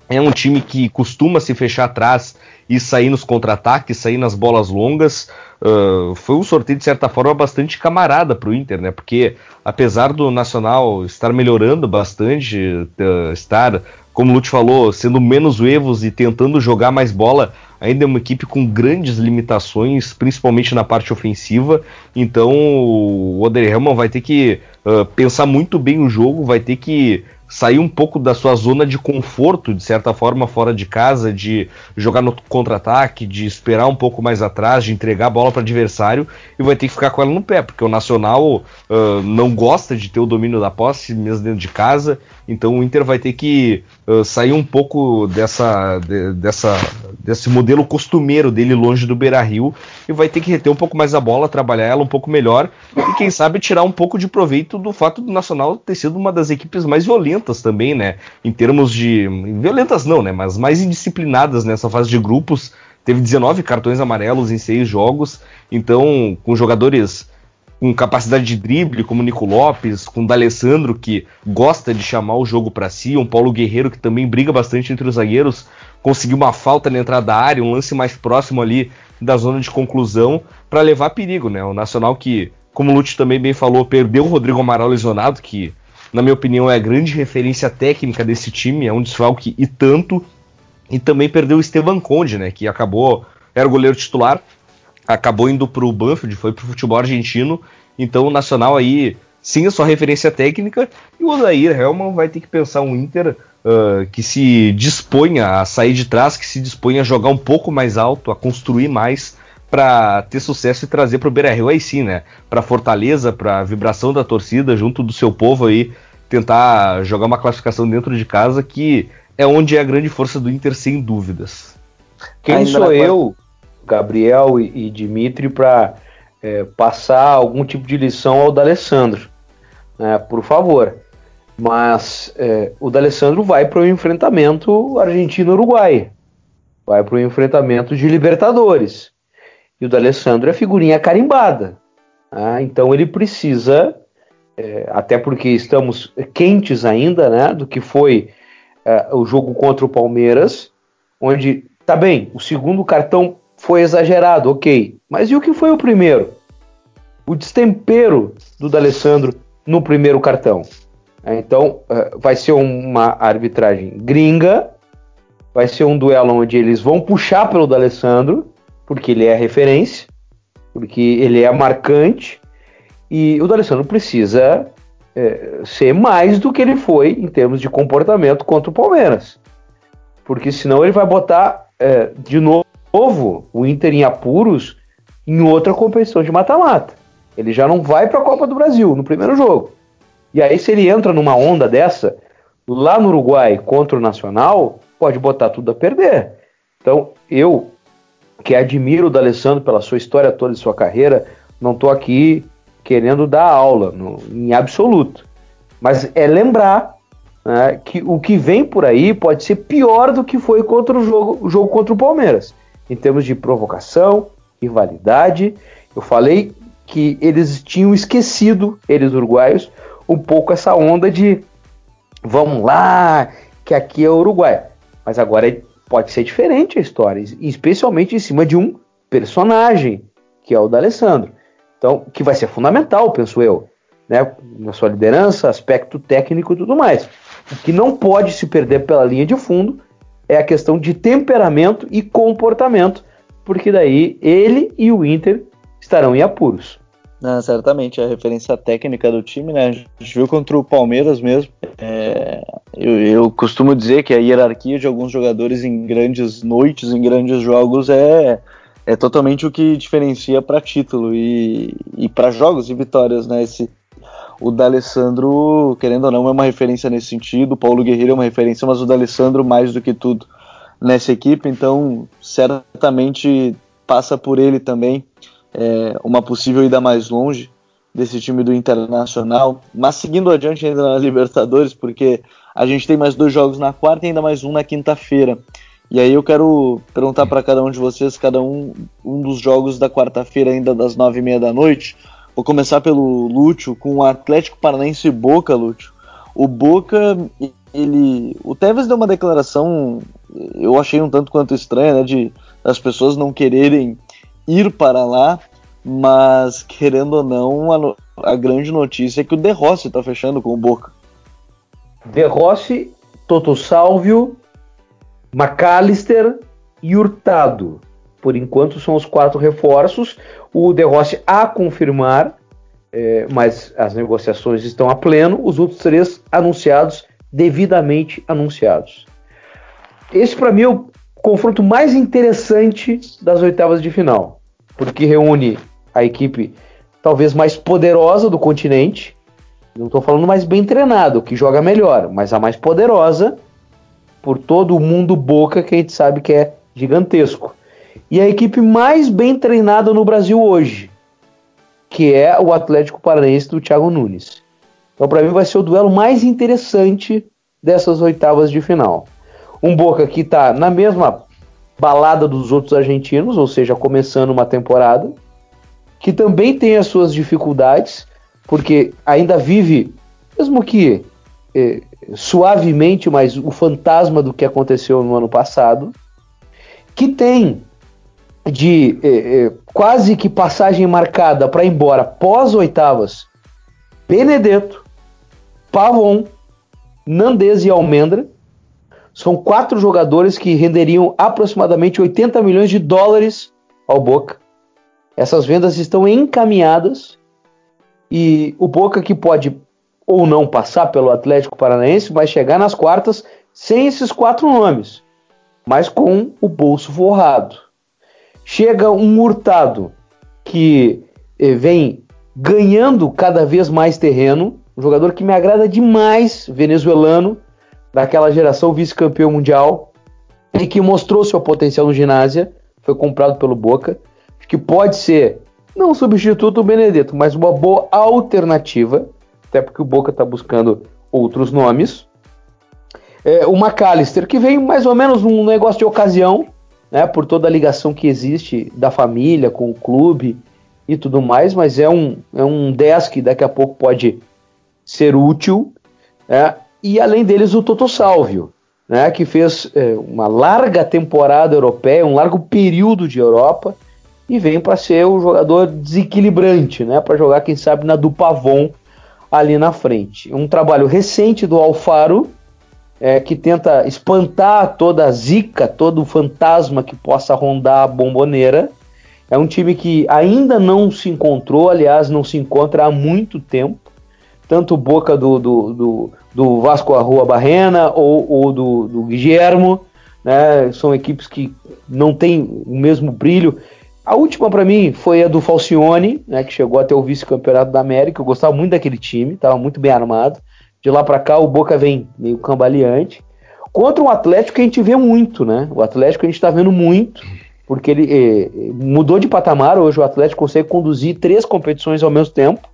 é um time que costuma se fechar atrás e sair nos contra-ataques, sair nas bolas longas. Uh, foi um sorteio, de certa forma, bastante camarada para o Inter, né? Porque apesar do Nacional estar melhorando bastante, uh, estar como o Lute falou, sendo menos evos e tentando jogar mais bola, ainda é uma equipe com grandes limitações, principalmente na parte ofensiva. Então o Oder Helman vai ter que uh, pensar muito bem o jogo, vai ter que sair um pouco da sua zona de conforto, de certa forma, fora de casa, de jogar no contra-ataque, de esperar um pouco mais atrás, de entregar a bola para o adversário e vai ter que ficar com ela no pé, porque o Nacional uh, não gosta de ter o domínio da posse, mesmo dentro de casa, então o Inter vai ter que uh, sair um pouco dessa, de, dessa, desse modelo costumeiro dele longe do Beira Rio e vai ter que reter um pouco mais a bola, trabalhar ela um pouco melhor e quem sabe tirar um pouco de proveito do fato do Nacional ter sido uma das equipes mais violentas também, né? Em termos de. Violentas não, né? Mas mais indisciplinadas nessa fase de grupos. Teve 19 cartões amarelos em seis jogos, então com jogadores com capacidade de drible, como o Nico Lopes, com o D'Alessandro, que gosta de chamar o jogo para si, um Paulo Guerreiro, que também briga bastante entre os zagueiros, conseguiu uma falta na entrada da área, um lance mais próximo ali da zona de conclusão, para levar perigo, né? O Nacional que, como o Lute também bem falou, perdeu o Rodrigo Amaral lesionado, que, na minha opinião, é a grande referência técnica desse time, é um desfalque e tanto, e também perdeu o Esteban Conde, né? Que acabou, era o goleiro titular, acabou indo para o Banfield, foi para o futebol argentino. Então o Nacional aí, sim, a sua referência técnica. E o Odair Helman vai ter que pensar um Inter uh, que se disponha a sair de trás, que se disponha a jogar um pouco mais alto, a construir mais para ter sucesso e trazer para o Beira Rio aí sim, né? Para Fortaleza, para a vibração da torcida junto do seu povo aí, tentar jogar uma classificação dentro de casa que é onde é a grande força do Inter sem dúvidas.
Quem Ainda sou eu Gabriel e, e Dimitri para é, passar algum tipo de lição ao D'Alessandro, né, por favor. Mas é, o D'Alessandro vai para o enfrentamento Argentina-Uruguai, vai para o enfrentamento de Libertadores. E o D'Alessandro é figurinha carimbada. Né, então ele precisa, é, até porque estamos quentes ainda né, do que foi é, o jogo contra o Palmeiras, onde, tá bem, o segundo cartão foi exagerado, ok. Mas e o que foi o primeiro? O destempero do D'Alessandro no primeiro cartão. É, então, é, vai ser uma arbitragem gringa, vai ser um duelo onde eles vão puxar pelo D'Alessandro, porque ele é referência, porque ele é marcante, e o D'Alessandro precisa é, ser mais do que ele foi em termos de comportamento contra o Palmeiras. Porque senão ele vai botar é, de novo novo o Inter em apuros em outra competição de mata-mata. Ele já não vai para a Copa do Brasil no primeiro jogo. E aí, se ele entra numa onda dessa, lá no Uruguai contra o Nacional, pode botar tudo a perder. Então, eu, que admiro o D'Alessandro pela sua história toda e sua carreira, não estou aqui querendo dar aula, no, em absoluto. Mas é lembrar né, que o que vem por aí pode ser pior do que foi contra o jogo, o jogo contra o Palmeiras, em termos de provocação, rivalidade. Eu falei que eles tinham esquecido, eles uruguaios, um pouco essa onda de vamos lá, que aqui é Uruguai. Mas agora pode ser diferente a história, especialmente em cima de um personagem, que é o da Alessandro. Então, que vai ser fundamental, penso eu, né, na sua liderança, aspecto técnico e tudo mais. O que não pode se perder pela linha de fundo é a questão de temperamento e comportamento, porque daí ele e o Inter estarão em apuros.
Não, certamente, a referência técnica do time, né? A gente viu contra o Palmeiras mesmo. É, eu, eu, costumo dizer que a hierarquia de alguns jogadores em grandes noites, em grandes jogos, é, é totalmente o que diferencia para título e, e para jogos e vitórias, né? Esse, o D'Alessandro, querendo ou não, é uma referência nesse sentido. O Paulo Guerreiro é uma referência, mas o D'Alessandro mais do que tudo nessa equipe, então certamente passa por ele também é, uma possível ida mais longe desse time do Internacional. Mas seguindo adiante ainda na Libertadores, porque a gente tem mais dois jogos na quarta e ainda mais um na quinta-feira. E aí eu quero perguntar para cada um de vocês, cada um, um dos jogos da quarta-feira ainda das nove e meia da noite. Vou começar pelo Lúcio, com o Atlético Paranaense e Boca, Lúcio. O Boca, ele... O Tevez deu uma declaração, eu achei um tanto quanto estranha, né, de as pessoas não quererem ir para lá, mas querendo ou não, a, a grande notícia é que o De Rossi está fechando com o Boca.
De Rossi, Toto Salvio, McAllister e Hurtado. Por enquanto são os quatro reforços. O De Rossi a confirmar, é, mas as negociações estão a pleno. Os outros três anunciados, devidamente anunciados. Esse para mim é o confronto mais interessante das oitavas de final, porque reúne a equipe talvez mais poderosa do continente. Não estou falando mais bem treinado, que joga melhor, mas a mais poderosa por todo o mundo boca que a gente sabe que é gigantesco. E a equipe mais bem treinada no Brasil hoje, que é o Atlético Paranaense do Thiago Nunes. Então, para mim, vai ser o duelo mais interessante dessas oitavas de final. Um Boca que está na mesma balada dos outros argentinos, ou seja, começando uma temporada, que também tem as suas dificuldades, porque ainda vive, mesmo que é, suavemente, mas o fantasma do que aconteceu no ano passado, que tem de é, é, quase que passagem marcada para ir embora pós oitavas Benedetto, Pavon, Nandez e Almendra, são quatro jogadores que renderiam aproximadamente 80 milhões de dólares ao Boca. Essas vendas estão encaminhadas e o Boca que pode ou não passar pelo Atlético Paranaense vai chegar nas quartas sem esses quatro nomes, mas com o bolso forrado. Chega um Hurtado que eh, vem ganhando cada vez mais terreno, um jogador que me agrada demais, venezuelano, daquela geração vice-campeão mundial e que mostrou seu potencial no ginásio, foi comprado pelo Boca, que pode ser não um substituto do Benedetto, mas uma boa alternativa, até porque o Boca está buscando outros nomes. É, o McAllister, que vem mais ou menos num negócio de ocasião, né, por toda a ligação que existe da família com o clube e tudo mais, mas é um, é um 10 que daqui a pouco pode ser útil. Né? E além deles, o Toto Salvio, né, que fez é, uma larga temporada europeia, um largo período de Europa, e vem para ser o jogador desequilibrante, né, para jogar, quem sabe, na do Pavon ali na frente. Um trabalho recente do Alfaro, é, que tenta espantar toda a zica, todo o fantasma que possa rondar a bomboneira. É um time que ainda não se encontrou, aliás, não se encontra há muito tempo. Tanto Boca do, do, do do Vasco Rua Barrena ou, ou do, do Guillermo, né? São equipes que não têm o mesmo brilho. A última para mim foi a do Falcione, né, que chegou até o vice-campeonato da América. Eu gostava muito daquele time, estava muito bem armado. De lá para cá o Boca vem meio cambaleante. Contra um Atlético que a gente vê muito, né? O Atlético a gente está vendo muito, porque ele eh, mudou de patamar. Hoje o Atlético consegue conduzir três competições ao mesmo tempo.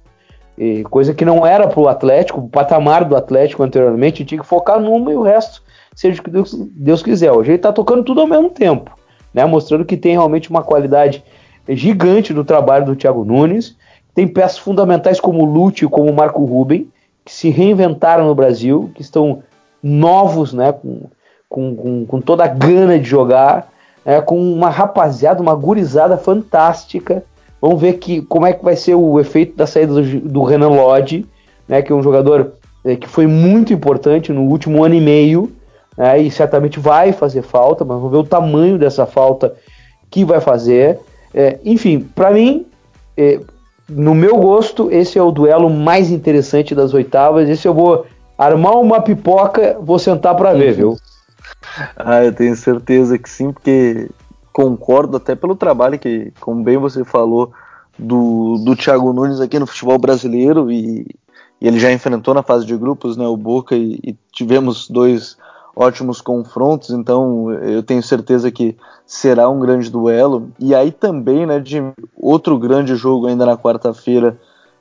E coisa que não era para o Atlético, o patamar do Atlético anteriormente, tinha que focar numa e o resto, seja o que Deus, Deus quiser. Hoje ele está tocando tudo ao mesmo tempo, né? mostrando que tem realmente uma qualidade gigante do trabalho do Thiago Nunes. Tem peças fundamentais como o e como o Marco Ruben, que se reinventaram no Brasil, que estão novos, né? com, com, com, com toda a gana de jogar, né? com uma rapaziada, uma gurizada fantástica Vamos ver que, como é que vai ser o efeito da saída do, do Renan Lodge, né, que é um jogador é, que foi muito importante no último ano e meio, né, e certamente vai fazer falta, mas vamos ver o tamanho dessa falta que vai fazer. É, enfim, para mim, é, no meu gosto, esse é o duelo mais interessante das oitavas. Esse eu vou armar uma pipoca, vou sentar para ver, viu?
Ah, eu tenho certeza que sim, porque concordo até pelo trabalho que, como bem você falou, do, do Thiago Nunes aqui no futebol brasileiro e, e ele já enfrentou na fase de grupos né, o Boca e, e, tivemos dois ótimos confrontos, então eu tenho certeza que será um grande duelo. E aí também, né, de outro grande jogo ainda na quarta-feira,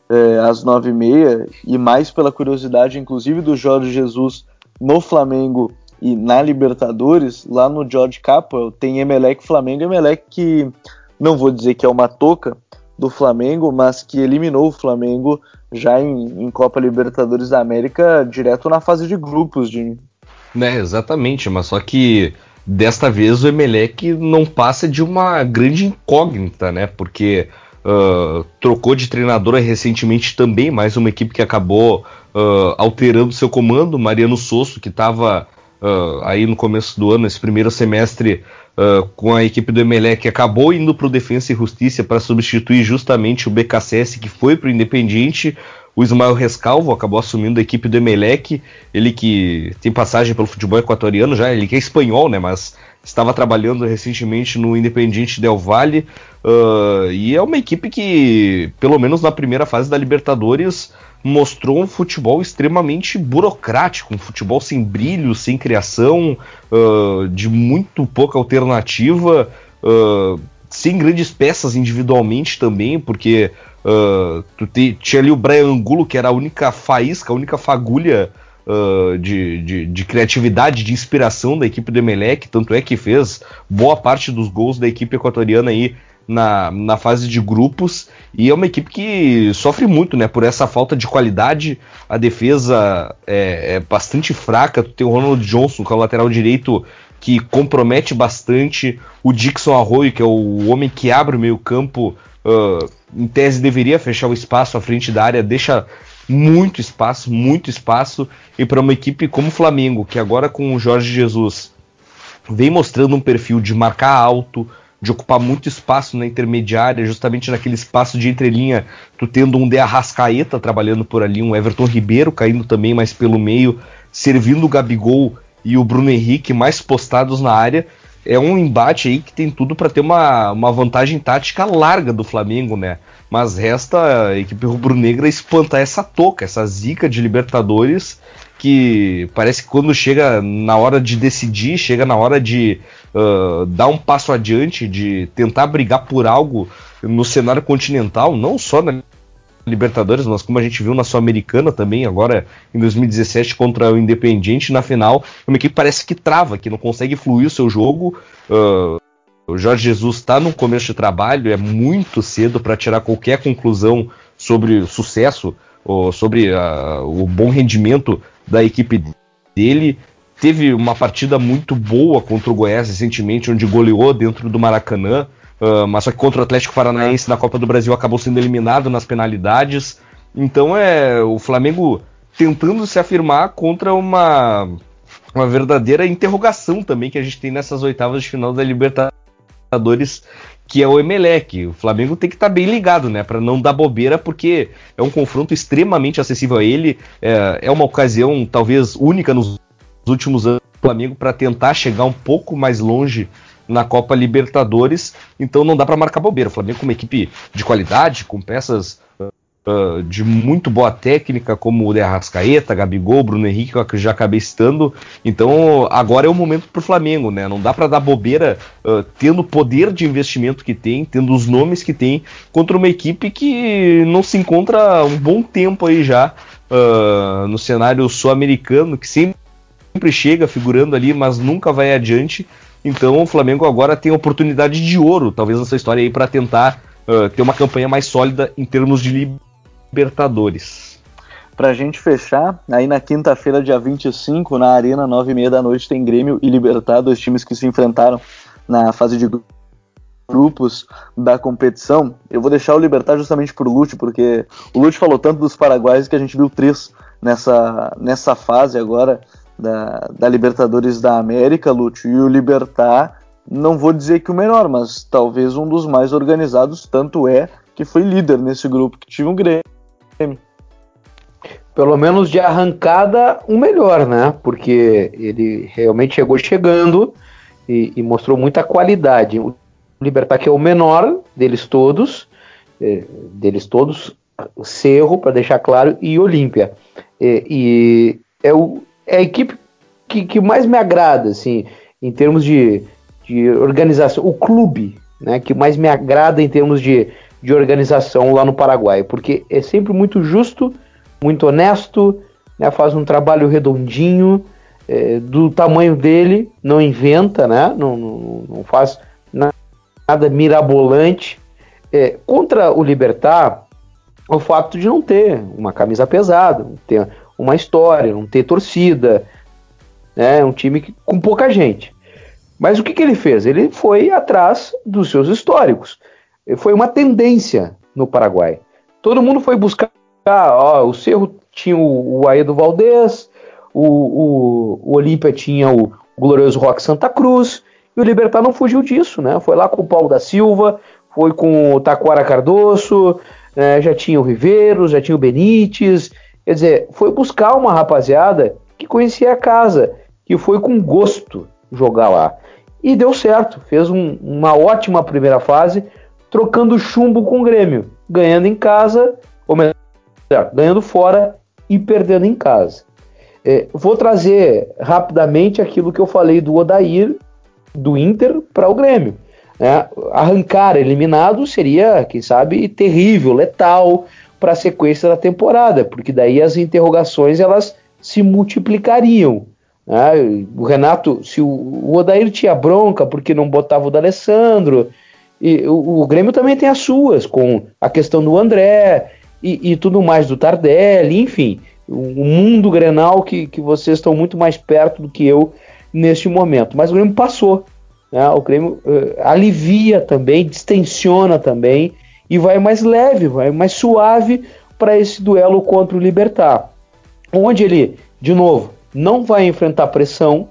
é, às nove e meia, e mais pela curiosidade, inclusive, do Jorge Jesus no Flamengo e na Libertadores, lá no George Capwell, tem Emelec Flamengo. Emelec que não vou dizer que é uma toca do Flamengo, mas que eliminou o Flamengo já em, em Copa Libertadores da América direto na fase de grupos, de
né, exatamente, mas só que desta vez o Emelec não passa de uma grande incógnita, né? Porque uh, trocou de treinador recentemente também, mais uma equipe que acabou uh, alterando seu comando, Mariano Sosso, que estava uh, aí no começo do ano, esse primeiro semestre, com a equipe do Emelec, acabou indo para o Defensa e Justiça para substituir justamente o BKSS que foi para o Independiente. O Ismael Rescalvo acabou assumindo a equipe do Emelec, ele que tem passagem pelo futebol equatoriano já, ele que é espanhol, né, mas estava trabalhando recentemente no Independiente Del Valle, uh, e é uma equipe que, pelo menos na primeira fase da Libertadores, mostrou um futebol extremamente burocrático, um futebol sem brilho, sem criação, uh, de muito pouca alternativa, uh, sem grandes peças individualmente também, porque uh, tu te, tinha ali o Brian Angulo, que era a única faísca, a única fagulha de, de, de, criatividade, de inspiração da equipe do Emelec, tanto é que fez boa parte dos gols da equipe equatoriana aí na, na fase de grupos e é uma equipe que sofre muito né, por essa falta de qualidade. A defesa é, é bastante fraca. Tu tem o Ronald Johnson, que é o lateral direito, que compromete bastante. O Dixon Arroyo, que é o homem que abre o meio-campo, uh, em tese deveria fechar o espaço à frente da área, deixa muito espaço, muito espaço. E para uma equipe como o Flamengo, que agora com o Jorge Jesus vem mostrando um perfil de marcar alto, de ocupar muito espaço na intermediária, justamente naquele espaço de entrelinha, tu tendo um De Arrascaeta trabalhando por ali, um Everton Ribeiro caindo também mais pelo meio, servindo o Gabigol e o Bruno Henrique mais postados na área. É um embate aí que tem tudo para ter uma, uma vantagem tática larga do Flamengo, né? Mas resta a equipe rubro-negra espantar essa toca, essa zica de Libertadores que parece que quando chega na hora de decidir, chega na hora de uh, dar um passo adiante, de tentar brigar por algo no cenário continental, não só na Libertadores, mas como a gente viu na Sul-Americana também, agora em 2017 contra o Independiente na final, uma equipe parece que trava, que não consegue fluir o seu jogo. Uh, o Jorge Jesus está no começo de trabalho, é muito cedo para tirar qualquer conclusão sobre o sucesso ou sobre uh, o bom rendimento da equipe dele. Teve uma partida muito boa contra o Goiás recentemente, onde goleou dentro do Maracanã, uh, mas só que contra o Atlético Paranaense na Copa do Brasil acabou sendo eliminado nas penalidades. Então é o Flamengo tentando se afirmar contra uma, uma verdadeira interrogação também que a gente tem nessas oitavas de final da Libertadores, que é o Emelec. O Flamengo tem que estar tá bem ligado, né, para não dar bobeira, porque é um confronto extremamente acessível a ele. É, é uma ocasião talvez única nos últimos anos do Flamengo para tentar chegar um pouco mais longe na Copa Libertadores. Então não dá para marcar bobeira. O Flamengo com uma equipe de qualidade, com peças uh, de muito boa técnica, como o de Arrascaeta, Gabigol, Bruno Henrique, que eu já acabei citando. Então agora é o momento para o Flamengo, né? Não dá para dar bobeira uh, tendo o poder de investimento que tem, tendo os nomes que tem, contra uma equipe que não se encontra um bom tempo aí já uh, no cenário sul-americano, que sempre chega figurando ali, mas nunca vai adiante. Então o Flamengo agora tem oportunidade de ouro, talvez nessa história aí, para tentar uh, ter uma campanha mais sólida em termos de Libertadores.
Pra gente fechar, aí na quinta-feira, dia 25, na Arena, 9 e meia da noite, tem Grêmio e Libertar, dois times que se enfrentaram na fase de grupos da competição. Eu vou deixar o Libertar justamente pro Lute, porque o Lute falou tanto dos paraguaios que a gente viu três nessa, nessa fase agora da, da Libertadores da América, Lute, e o Libertar, não vou dizer que o melhor, mas talvez um dos mais organizados, tanto é que foi líder nesse grupo que tinha um Grêmio.
Pelo menos de arrancada, o um melhor, né? Porque ele realmente chegou chegando e, e, mostrou muita qualidade. O Libertar, que é o menor deles todos, é, deles todos, Cerro, para deixar claro, e Olímpia. É, e é, o, é a equipe que, que mais me agrada, assim, em termos de, de organização. O clube, né, que mais me agrada em termos de, de organização lá no Paraguai, porque é sempre muito justo, muito honesto, né, faz um trabalho redondinho, é, do tamanho dele, não inventa, né, não, não, não faz nada mirabolante. É, contra o Libertar, o fato de não ter uma camisa pesada, ter uma história, não ter torcida, né, um time que, com pouca gente. Mas o que, que ele fez? Ele foi atrás dos seus históricos. Foi uma tendência no Paraguai. Todo mundo foi buscar. Ó, o Cerro tinha o, o Aedo Valdez, o, o, o Olímpia tinha o glorioso Rock Santa Cruz, e o Libertar não fugiu disso, né? Foi lá com o Paulo da Silva, foi com o Taquara Cardoso, né? já tinha o Riveiros, já tinha o Benítez. Quer dizer, foi buscar uma rapaziada que conhecia a casa, que foi com gosto jogar lá. E deu certo, fez um, uma ótima primeira fase, trocando chumbo com o Grêmio, ganhando em casa, ou melhor, ganhando fora e perdendo em casa. É, vou trazer rapidamente aquilo que eu falei do Odair, do Inter, para o Grêmio. É, arrancar eliminado seria, quem sabe, terrível, letal para a sequência da temporada, porque daí as interrogações elas se multiplicariam. Né? O Renato, se o, o Odair tinha bronca porque não botava o D'Alessandro, e o, o, Grêmio também tem as suas, com a questão do André e, e tudo mais do Tardelli, enfim, o, mundo grenal que, que vocês estão muito mais perto do que eu neste momento. Mas o Grêmio passou. Né? O Grêmio uh, alivia também, distensiona também e vai mais leve, vai mais suave para esse duelo contra o Libertar. Onde ele, de novo, não vai enfrentar pressão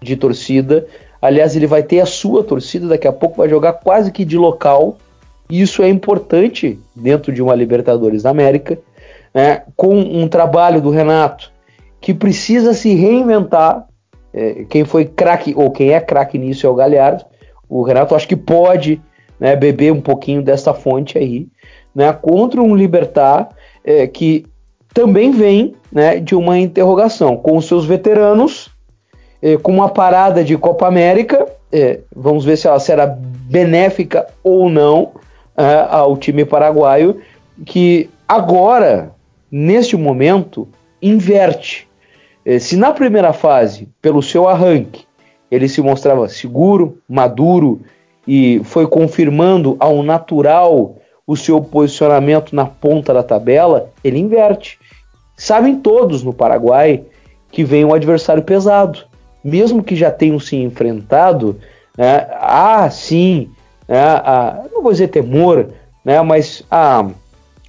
de torcida. Aliás, ele vai ter a sua torcida, daqui a pouco vai jogar quase que de local. E isso é importante dentro de uma Libertadores da América, né? com um trabalho do Renato que precisa se reinventar. É, quem foi craque, ou quem é craque nisso é o Galhardo. O Renato acho que pode né, beber um pouquinho dessa fonte aí, né, contra um Libertar é, que também vem né, de uma interrogação com os seus veteranos, eh, com uma parada de Copa América. Eh, vamos ver se ela será benéfica ou não eh, ao time paraguaio, que agora, neste momento, inverte. se na primeira fase, pelo seu arranque, ele se mostrava seguro, maduro e foi confirmando ao natural o seu posicionamento na ponta da tabela, ele inverte. Sabem todos no Paraguai que vem um adversário pesado. Mesmo que já tenham se enfrentado, né, há sim, né, a, não vou dizer temor, né, mas a,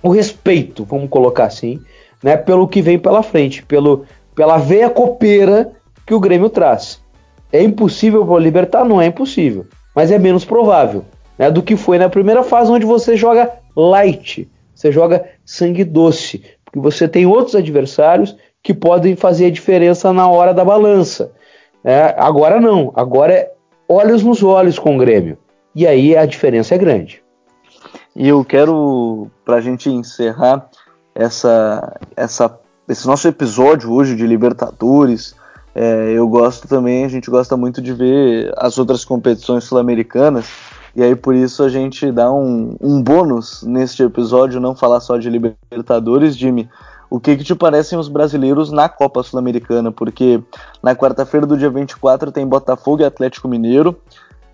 o respeito, vamos colocar assim, né, pelo que vem pela frente, pelo, pela veia copeira que o Grêmio traz. É impossível libertar? Não é impossível, mas é menos provável né, do que foi na primeira fase, onde você joga light, você joga sangue doce, porque você tem outros adversários que podem fazer a diferença na hora da balança. É, agora não, agora é olhos nos olhos com o Grêmio. E aí a diferença é grande.
E eu quero, para a gente encerrar essa, essa, esse nosso episódio hoje de Libertadores, é, eu gosto também, a gente gosta muito de ver as outras competições sul-americanas, e aí por isso a gente dá um, um bônus neste episódio, não falar só de Libertadores, Jimmy. O que, que te parecem os brasileiros na Copa Sul-Americana? Porque na quarta-feira do dia 24 tem Botafogo e Atlético Mineiro.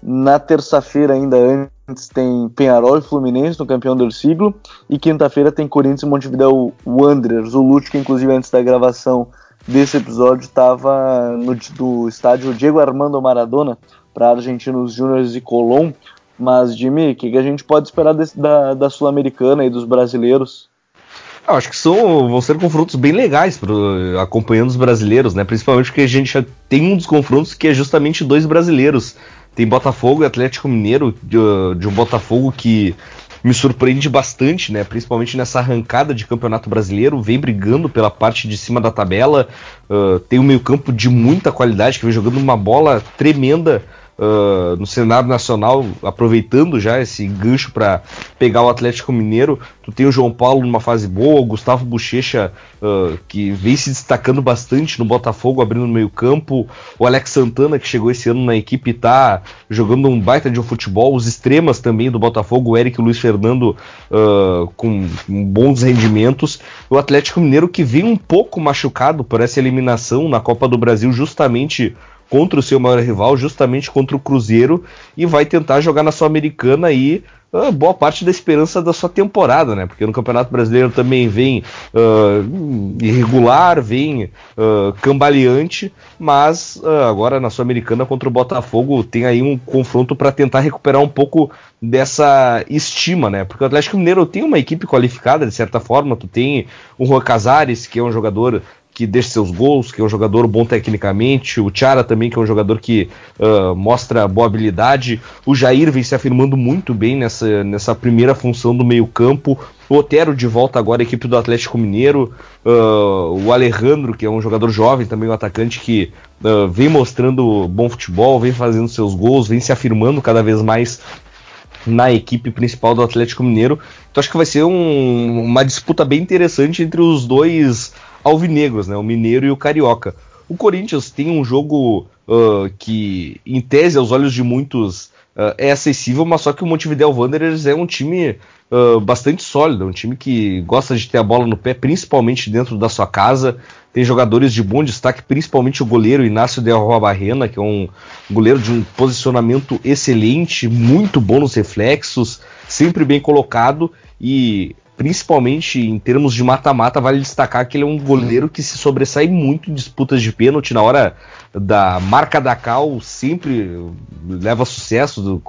Na terça-feira, ainda antes, tem Penharol e Fluminense no campeão do siglo. E quinta-feira tem Corinthians e Montevideo Wanderers. O Lute, que inclusive antes da gravação desse episódio estava no do estádio Diego Armando Maradona para Argentinos Júniors e Colón. Mas, Jimmy, o que, que, a gente pode esperar desse, da, da Sul-Americana e dos brasileiros?
Eu acho que são, vão ser confrontos bem legais pro, acompanhando os brasileiros, né? Principalmente porque a gente já tem um dos confrontos que é justamente dois brasileiros. Tem Botafogo e Atlético Mineiro, de, de um Botafogo que me surpreende bastante, né? Principalmente nessa arrancada de campeonato brasileiro, vem brigando pela parte de cima da tabela, uh, tem um meio-campo de muita qualidade, que vem jogando uma bola tremenda uh, no cenário nacional, aproveitando já esse gancho para pegar o Atlético Mineiro. Tu tem o João Paulo numa fase boa, o Gustavo Bochecha, uh, que vem se destacando bastante no Botafogo, abrindo no meio-campo, o Alex Santana, que chegou esse ano na equipe, tá jogando um baita de um futebol, os extremas também do Botafogo, o Eric e o Luiz Fernando uh, com, com bons rendimentos, o Atlético Mineiro que vem um pouco machucado por essa eliminação na Copa do Brasil, justamente contra o seu maior rival, justamente contra o Cruzeiro, e vai tentar jogar na Sul-Americana aí uh, boa parte da esperança da sua temporada, né? Porque no Campeonato Brasileiro também vem uh, irregular, vem uh, cambaleante, mas agora na Sul-Americana contra o Botafogo tem aí um confronto para tentar recuperar um pouco dessa estima, né? Porque o Atlético Mineiro tem uma equipe qualificada de certa forma, tu tem o Juan Casares, que é um jogador que deixa seus gols, que é um jogador bom tecnicamente, o Chara também, que é um jogador que uh, mostra boa habilidade, o Jair vem se afirmando muito bem nessa, nessa primeira função do meio-campo, o Otero de volta agora equipe do Atlético Mineiro, uh, o Alejandro, que é um jogador jovem, também um atacante que uh, vem mostrando bom futebol, vem fazendo seus gols, vem se afirmando cada vez mais na equipe principal do Atlético Mineiro. Então acho que vai ser um, uma disputa bem interessante entre os dois alvinegros, né? O Mineiro e o Carioca. O Corinthians tem um jogo uh, que, em tese, aos olhos de muitos, uh, é acessível, mas só que o Montevideo Wanderers é um time uh, bastante sólido, um time que gosta de ter a bola no pé, principalmente dentro da sua casa. Tem jogadores de bom destaque, principalmente o goleiro Inácio de Barrena, que é um goleiro de um posicionamento excelente, muito bom nos reflexos, sempre bem colocado e principalmente em termos de mata-mata, vale destacar que ele é um goleiro que se sobressai muito em disputas de pênalti. Na hora da marca da cal, sempre leva sucesso,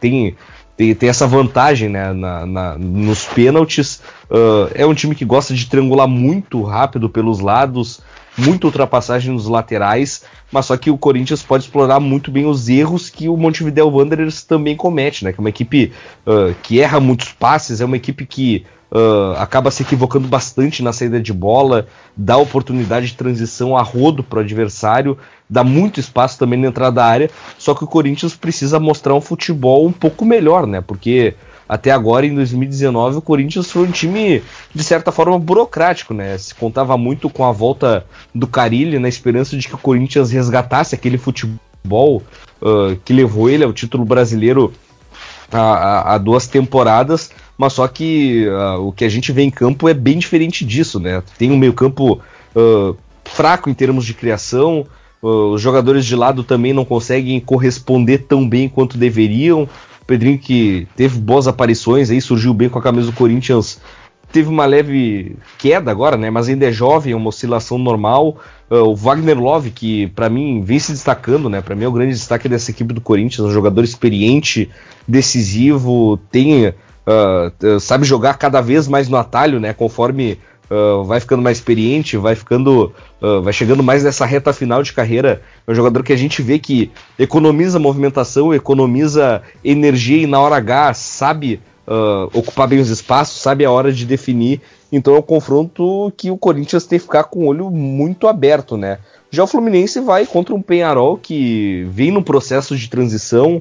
tem, tem, tem essa vantagem né, na, na nos pênaltis. Uh, é um time que gosta de triangular muito rápido pelos lados, muita ultrapassagem nos laterais, mas só que o Corinthians pode explorar muito bem os erros que o Montevideo Wanderers também comete, né? Que é uma equipe uh, que erra muitos passes, é uma equipe que uh, acaba se equivocando bastante na saída de bola, dá oportunidade de transição a rodo para o adversário, dá muito espaço também na entrada da área, só que o Corinthians precisa mostrar um futebol um pouco melhor, né? Porque até agora, em 2019, o Corinthians foi um time, de certa forma, burocrático, né? Se contava muito com a volta do Carilli, na esperança de que o Corinthians resgatasse aquele futebol uh, que levou ele ao título brasileiro há, duas temporadas, mas só que uh, o que a gente vê em campo é bem diferente disso, né? Tem um meio campo uh, fraco em termos de criação, os jogadores de lado também não conseguem corresponder tão bem quanto deveriam, Pedrinho que teve boas aparições aí, surgiu bem com a camisa do Corinthians. Teve uma leve queda agora, né? Mas ainda é jovem, é uma oscilação normal. Uh, o Wagner Love, que para mim vem se destacando, né? Para mim é o grande destaque dessa equipe do Corinthians, um jogador experiente, decisivo, tem uh, sabe jogar cada vez mais no atalho, né? Conforme uh, vai ficando mais experiente, vai ficando, uh, vai chegando mais nessa reta final de carreira. É um jogador que a gente vê que economiza movimentação, economiza energia e na hora H sabe uh, ocupar bem os espaços, sabe a hora de definir. Então é um confronto que o Corinthians tem que ficar com o olho muito aberto, né? Já o Fluminense vai contra um Penharol que vem no processo de transição,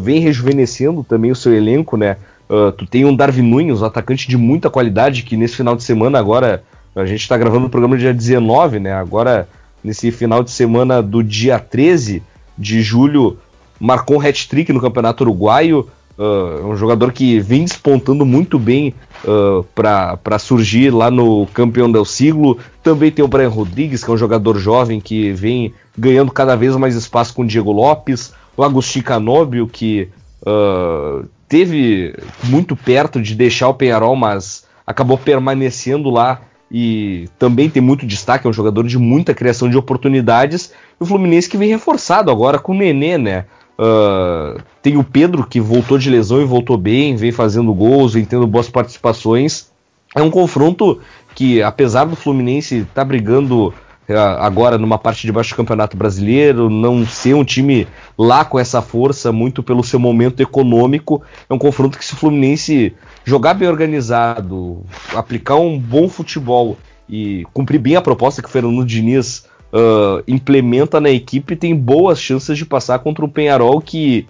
vem rejuvenescendo também o seu elenco, né? Uh, tu tem um Darwin Nunes, um atacante de muita qualidade, que nesse final de semana agora, a gente está gravando o programa dia 19, né? Agora, nesse final de semana do dia 13 de julho, marcou um hat-trick no Campeonato Uruguaio. Uh, um jogador que vem despontando muito bem uh, para surgir lá no campeão del siglo. Também tem o Brian Rodrigues, que é um jogador jovem que vem ganhando cada vez mais espaço com o Diego Lopes. O Agostinho Canóbio, que uh, teve muito perto de deixar o Penharol, mas acabou permanecendo lá e também tem muito destaque, é um jogador de muita criação de oportunidades. E o Fluminense que vem reforçado agora com o Nenê, né? Uh, tem o Pedro que voltou de lesão e voltou bem, vem fazendo gols, vem tendo boas participações. É um confronto que, apesar do Fluminense estar tá brigando agora numa parte de baixo do Campeonato Brasileiro, não ser um time lá com essa força, muito pelo seu momento econômico, é um confronto que se o Fluminense jogar bem organizado, aplicar um bom futebol e cumprir bem a proposta que o Fernando Diniz uh, implementa na equipe, tem boas chances de passar contra o Penharol que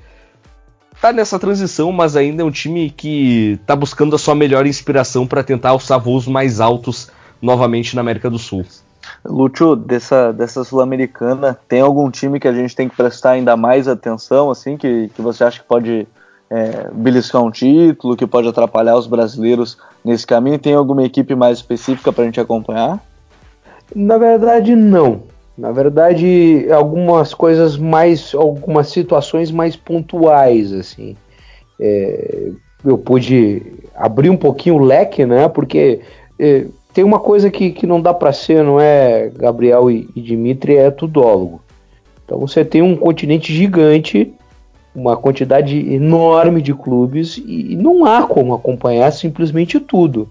tá nessa transição, mas ainda é um time que tá buscando a sua melhor inspiração para tentar alçar voos mais altos novamente na América do Sul.
Lúcio, dessa, dessa Sul-Americana, tem algum time que a gente tem que prestar ainda mais atenção, assim, que, que você acha que pode é, beliscar um título, que pode atrapalhar os brasileiros nesse caminho? Tem alguma equipe mais específica para a gente acompanhar?
Na verdade, não. Na verdade, algumas coisas mais, algumas situações mais pontuais, assim. É, eu pude abrir um pouquinho o leque, né? Porque é, tem uma coisa que, que não dá para ser, não é, Gabriel e, e Dimitri, é tudólogo. Então você tem um continente gigante, uma quantidade enorme de clubes e não há como acompanhar simplesmente tudo.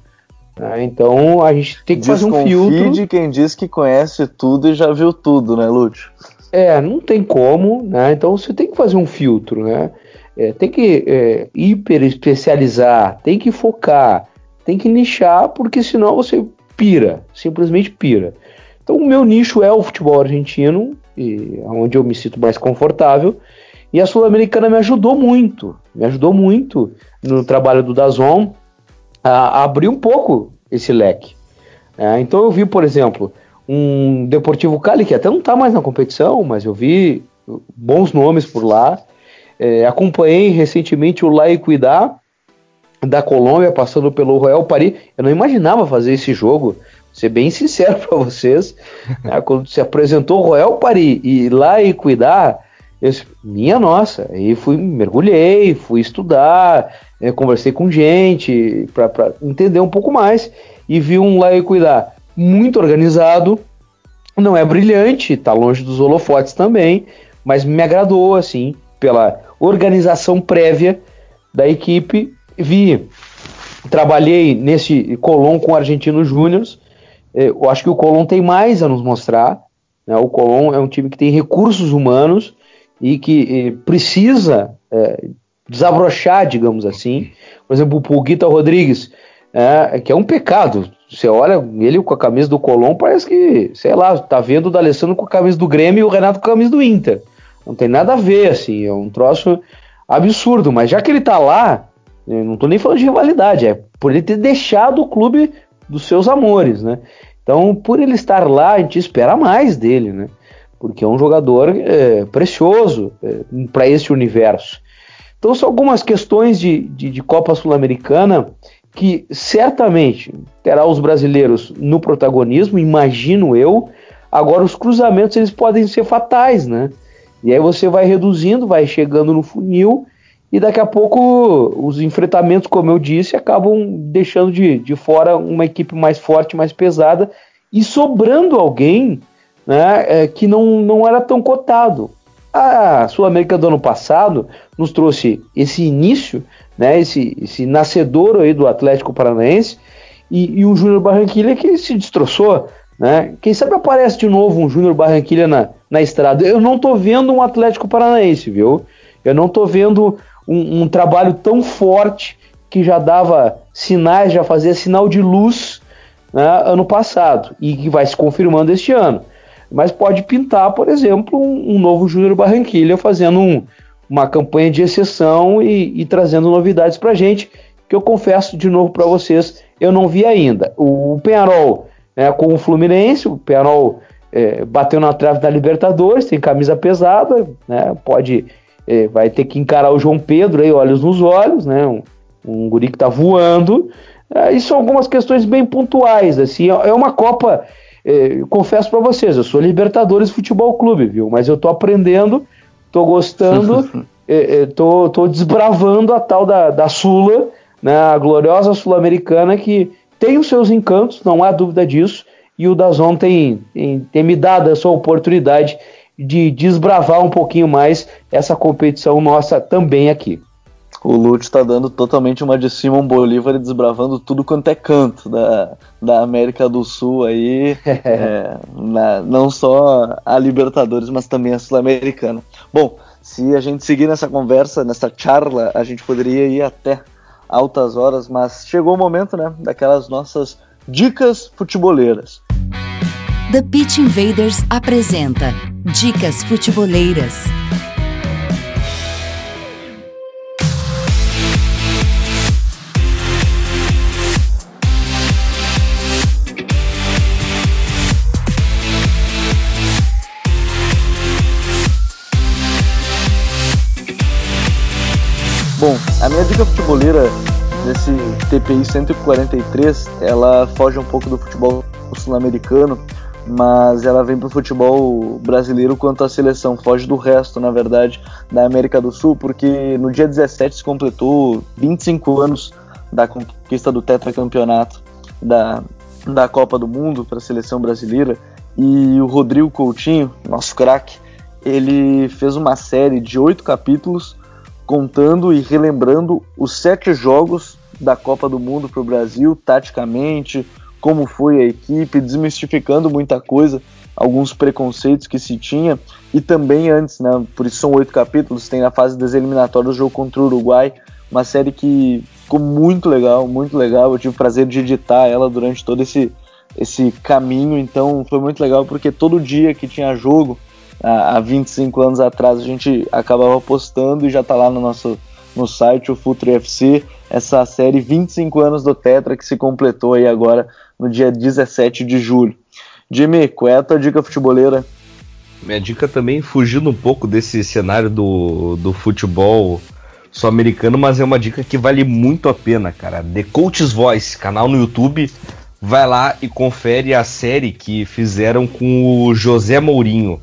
Né? Então a gente tem que
Desconfie
fazer um filtro.
de quem diz que conhece tudo e já viu tudo, né, Lúcio?
É, não tem como, né? Então você tem que fazer um filtro, né? É, tem que é, hiper especializar, tem que focar, tem que nichar, porque senão você pira, simplesmente pira. Então o meu nicho é o futebol argentino, e onde eu me sinto mais confortável, e a Sul-Americana me ajudou muito, me ajudou muito no trabalho do Dazon, a, abrir um pouco esse leque. É, então eu vi, por exemplo, um Deportivo Cali, que até não está mais na competição, mas eu vi bons nomes por lá. É, acompanhei recentemente o La Equidad da Colômbia, passando pelo Royal Paris. Eu não imaginava fazer esse jogo, ser bem sincero para vocês. né, quando se apresentou o Royal Paris e La Equidad, eu disse, minha nossa, aí fui, mergulhei, fui estudar, é, conversei com gente para entender um pouco mais e vi um lá e cuidar muito organizado, não é brilhante, tá longe dos holofotes também, mas me agradou assim pela organização prévia da equipe. Vi, trabalhei nesse Colón com Argentinos Júniors. É, eu acho que o Colón tem mais a nos mostrar. Né? O Colón é um time que tem recursos humanos e que precisa é, desabrochar, digamos assim. Por exemplo, o Pulguita Rodrigues, é, que é um pecado. Você olha ele com a camisa do Colom, parece que, sei lá, tá vendo o D'Alessandro com a camisa do Grêmio e o Renato com a camisa do Inter. Não tem nada a ver, assim, é um troço absurdo. Mas já que ele tá lá, não tô nem falando de rivalidade, é por ele ter deixado o clube dos seus amores, né? Então, por ele estar lá, a gente espera mais dele, né? Porque é um jogador é, precioso é, para esse universo. Então são algumas questões de, de, de Copa Sul-Americana que certamente terá os brasileiros no protagonismo, imagino eu. Agora os cruzamentos eles podem ser fatais, né? E aí você vai reduzindo, vai chegando no funil e daqui a pouco os enfrentamentos, como eu disse, acabam deixando de, de fora uma equipe mais forte, mais pesada e sobrando alguém né, é, que não, não era tão cotado. A Sul-América do ano passado nos trouxe esse início, né, esse, esse nascedor aí do Atlético Paranaense e, e o Júnior Barranquilha que se destroçou. Né? Quem sabe aparece de novo um Júnior Barranquilha na, na estrada. Eu não estou vendo um Atlético Paranaense, viu? Eu não estou vendo um, um, trabalho tão forte que já dava sinais, já fazia sinal de luz né, ano passado e que vai se confirmando este ano mas pode pintar, por exemplo, um, um novo Júnior Barranquilha fazendo um, uma campanha de exceção e, e trazendo novidades para gente, que eu confesso de novo para vocês, eu não vi ainda. O, Penharol né, com o Fluminense, o Penharol é, bateu na trave da Libertadores, tem camisa pesada, né, pode, vai ter que encarar o João Pedro aí, olhos nos olhos, né, um, um guri que tá voando. É, e são algumas questões bem pontuais, assim, é, é uma Copa, é, confesso para vocês, eu sou Libertadores Futebol Clube, viu, mas eu tô aprendendo, tô gostando, é, é, tô, tô desbravando a tal da, da Sula, né, a gloriosa Sul-Americana que tem os seus encantos, não há dúvida disso, e o Dazon tem, tem, tem me dado essa oportunidade de desbravar um pouquinho mais essa competição nossa também aqui.
O Lute está dando totalmente uma de Simon Bolívar e desbravando tudo quanto é canto da, da América do Sul aí, é, na, não só a Libertadores, mas também a Sul-Americana. Bom, se a gente seguir nessa conversa, nessa charla, a gente poderia ir até altas horas, mas chegou o momento, né, daquelas nossas dicas futeboleiras.
The Pitch Invaders apresenta Dicas Futeboleiras.
Bom, a minha dica futeboleira nesse TPI 143, ela foge um pouco do futebol sul-americano, mas ela vem para o futebol brasileiro quanto à seleção, foge do resto, na verdade, da América do Sul, porque no dia 17 se completou 25 anos da conquista do tetracampeonato da, da Copa do Mundo para a seleção brasileira, e o Rodrigo Coutinho, nosso craque, ele fez uma série de oito capítulos contando e relembrando os sete jogos da Copa do Mundo para o Brasil, taticamente, como foi a equipe, desmistificando muita coisa, alguns preconceitos que se tinha, e também antes, né, por isso são oito capítulos, tem a fase das eliminatórias do jogo contra o Uruguai, uma série que ficou muito legal, muito legal, eu tive o prazer de editar ela durante todo esse, esse caminho, então foi muito legal porque todo dia que tinha jogo, há 25 anos atrás a gente acabava postando e já está lá no nosso no site, o Futuro FC, essa série 25 anos do Tetra que se completou aí agora no dia 17 de julho. Jimmy, qual é a tua dica futeboleira?
Minha dica também fugindo um pouco desse cenário do, do futebol sul-americano, mas é uma dica que vale muito a pena, cara. The Coach's Voice, canal no YouTube. Vai lá e confere a série que fizeram com o José Mourinho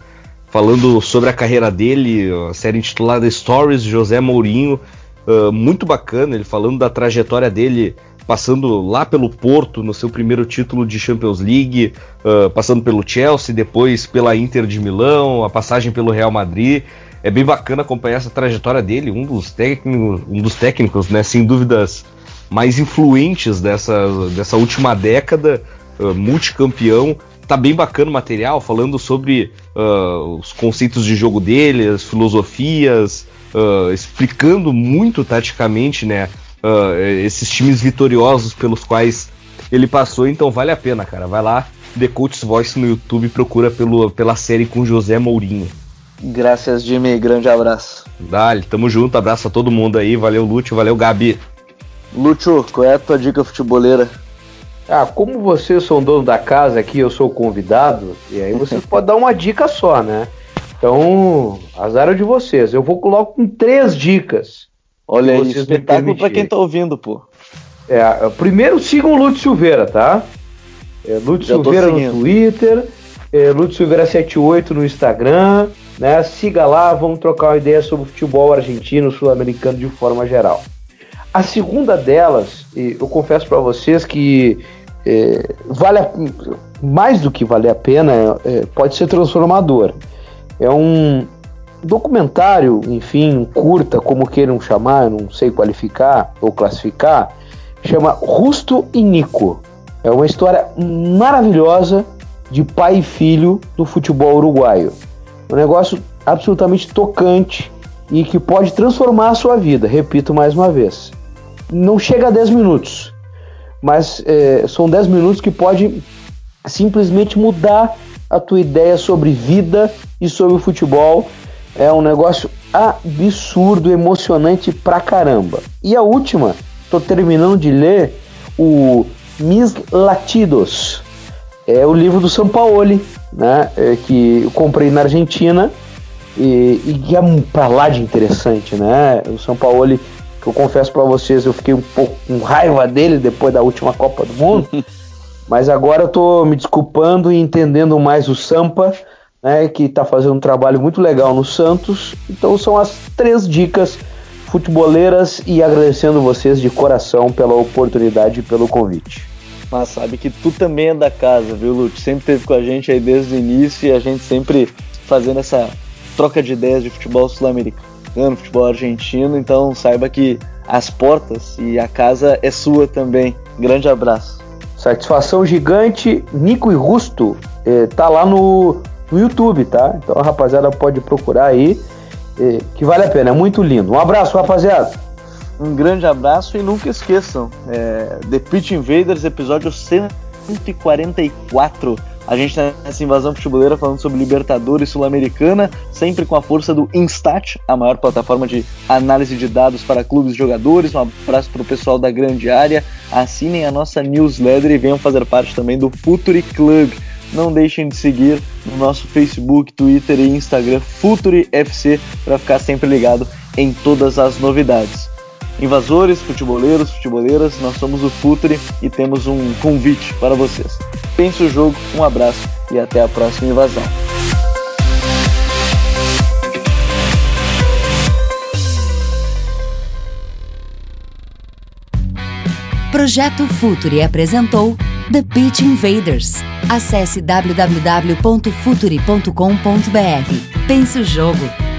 falando sobre a carreira dele, a série intitulada Stories José Mourinho, uh, muito bacana, ele falando da trajetória dele, passando lá pelo Porto no seu primeiro título de Champions League, uh, passando pelo Chelsea, depois pela Inter de Milão, a passagem pelo Real Madrid. É bem bacana acompanhar essa trajetória dele, um dos técnicos, um dos técnicos, né, sem dúvidas, mais influentes dessa, dessa última década, uh, multicampeão, tá bem bacana o material, falando sobre uh, os conceitos de jogo dele, as filosofias, uh, explicando muito taticamente, né, uh, esses times vitoriosos pelos quais ele passou, então vale a pena, cara. Vai lá, The Coach's Voice no YouTube, procura pelo, pela série com José Mourinho.
Graças, Jimmy. Grande abraço.
Dale, tamo junto. Abraço a todo mundo aí. Valeu, Lúcio. Valeu, Gabi.
Lúcio, qual é a tua dica futeboleira?
Ah, como vocês são dono da casa aqui, eu sou convidado, e aí vocês podem dar uma dica só, né? Então, azar é de vocês. Eu vou colocar com três dicas.
Olha aí, espetáculo para quem tá ouvindo, pô.
É, primeiro sigam o Lúcio Silveira, tá? É, Lúcio Silveira no Twitter, é, Lúcio Silveira 78 no Instagram, né? Siga lá, vamos trocar uma ideia sobre futebol argentino, sul-americano de forma geral. A segunda delas, eu confesso para vocês que é, vale a, mais do que valer a pena, é, pode ser transformador. É um documentário, enfim, curta, como queiram chamar, não sei qualificar ou classificar, chama Rusto e Nico. É uma história maravilhosa de pai e filho do futebol uruguaio. Um negócio absolutamente tocante e que pode transformar a sua vida, repito mais uma vez não chega a 10 minutos, mas é, são 10 minutos que pode simplesmente mudar a tua ideia sobre vida e sobre o futebol. É um negócio absurdo, emocionante pra caramba. E a última estou terminando de ler o Mis Latidos. É o livro do São Paulo, né? É, que eu comprei na Argentina e, e que é pra lá de interessante, né? O São Paulo, que eu confesso para vocês, eu fiquei um pouco com raiva dele depois da última Copa do Mundo, mas agora eu tô me desculpando e entendendo mais o Sampa, né? Que tá fazendo um trabalho muito legal no Santos. Então são as três dicas futeboleiras e agradecendo vocês de coração pela oportunidade e pelo convite.
Mas sabe que tu também é da casa, viu, Lute? Sempre esteve com a gente aí desde o início e a gente sempre fazendo essa troca de ideias de futebol sul-americano, futebol argentino. Então saiba que as portas e a casa é sua também. Grande abraço.
Satisfação gigante. Nico e Rusto eh, tá lá no, no YouTube, tá? Então a rapaziada pode procurar aí que vale a pena, é muito lindo. Um abraço, rapaziada.
Um grande abraço e nunca esqueçam, é, The Pitch Invaders, episódio 144. A gente tá nessa invasão futebolera falando sobre Libertadores Sul-Americana, sempre com a força do Instat, a maior plataforma de análise de dados para clubes e jogadores. Um abraço para o pessoal da grande área. Assinem a nossa newsletter e venham fazer parte também do Futuri Club não deixem de seguir no nosso Facebook, Twitter e Instagram Futuri FC para ficar sempre ligado em todas as novidades. Invasores, futeboleiros, futeboleiras, nós somos o Futuri e temos um convite para vocês. Pense o jogo, um abraço e até a próxima invasão.
Projeto Futuri apresentou The Pitch Invaders. Acesse www.futuri.com.br. Pense o jogo.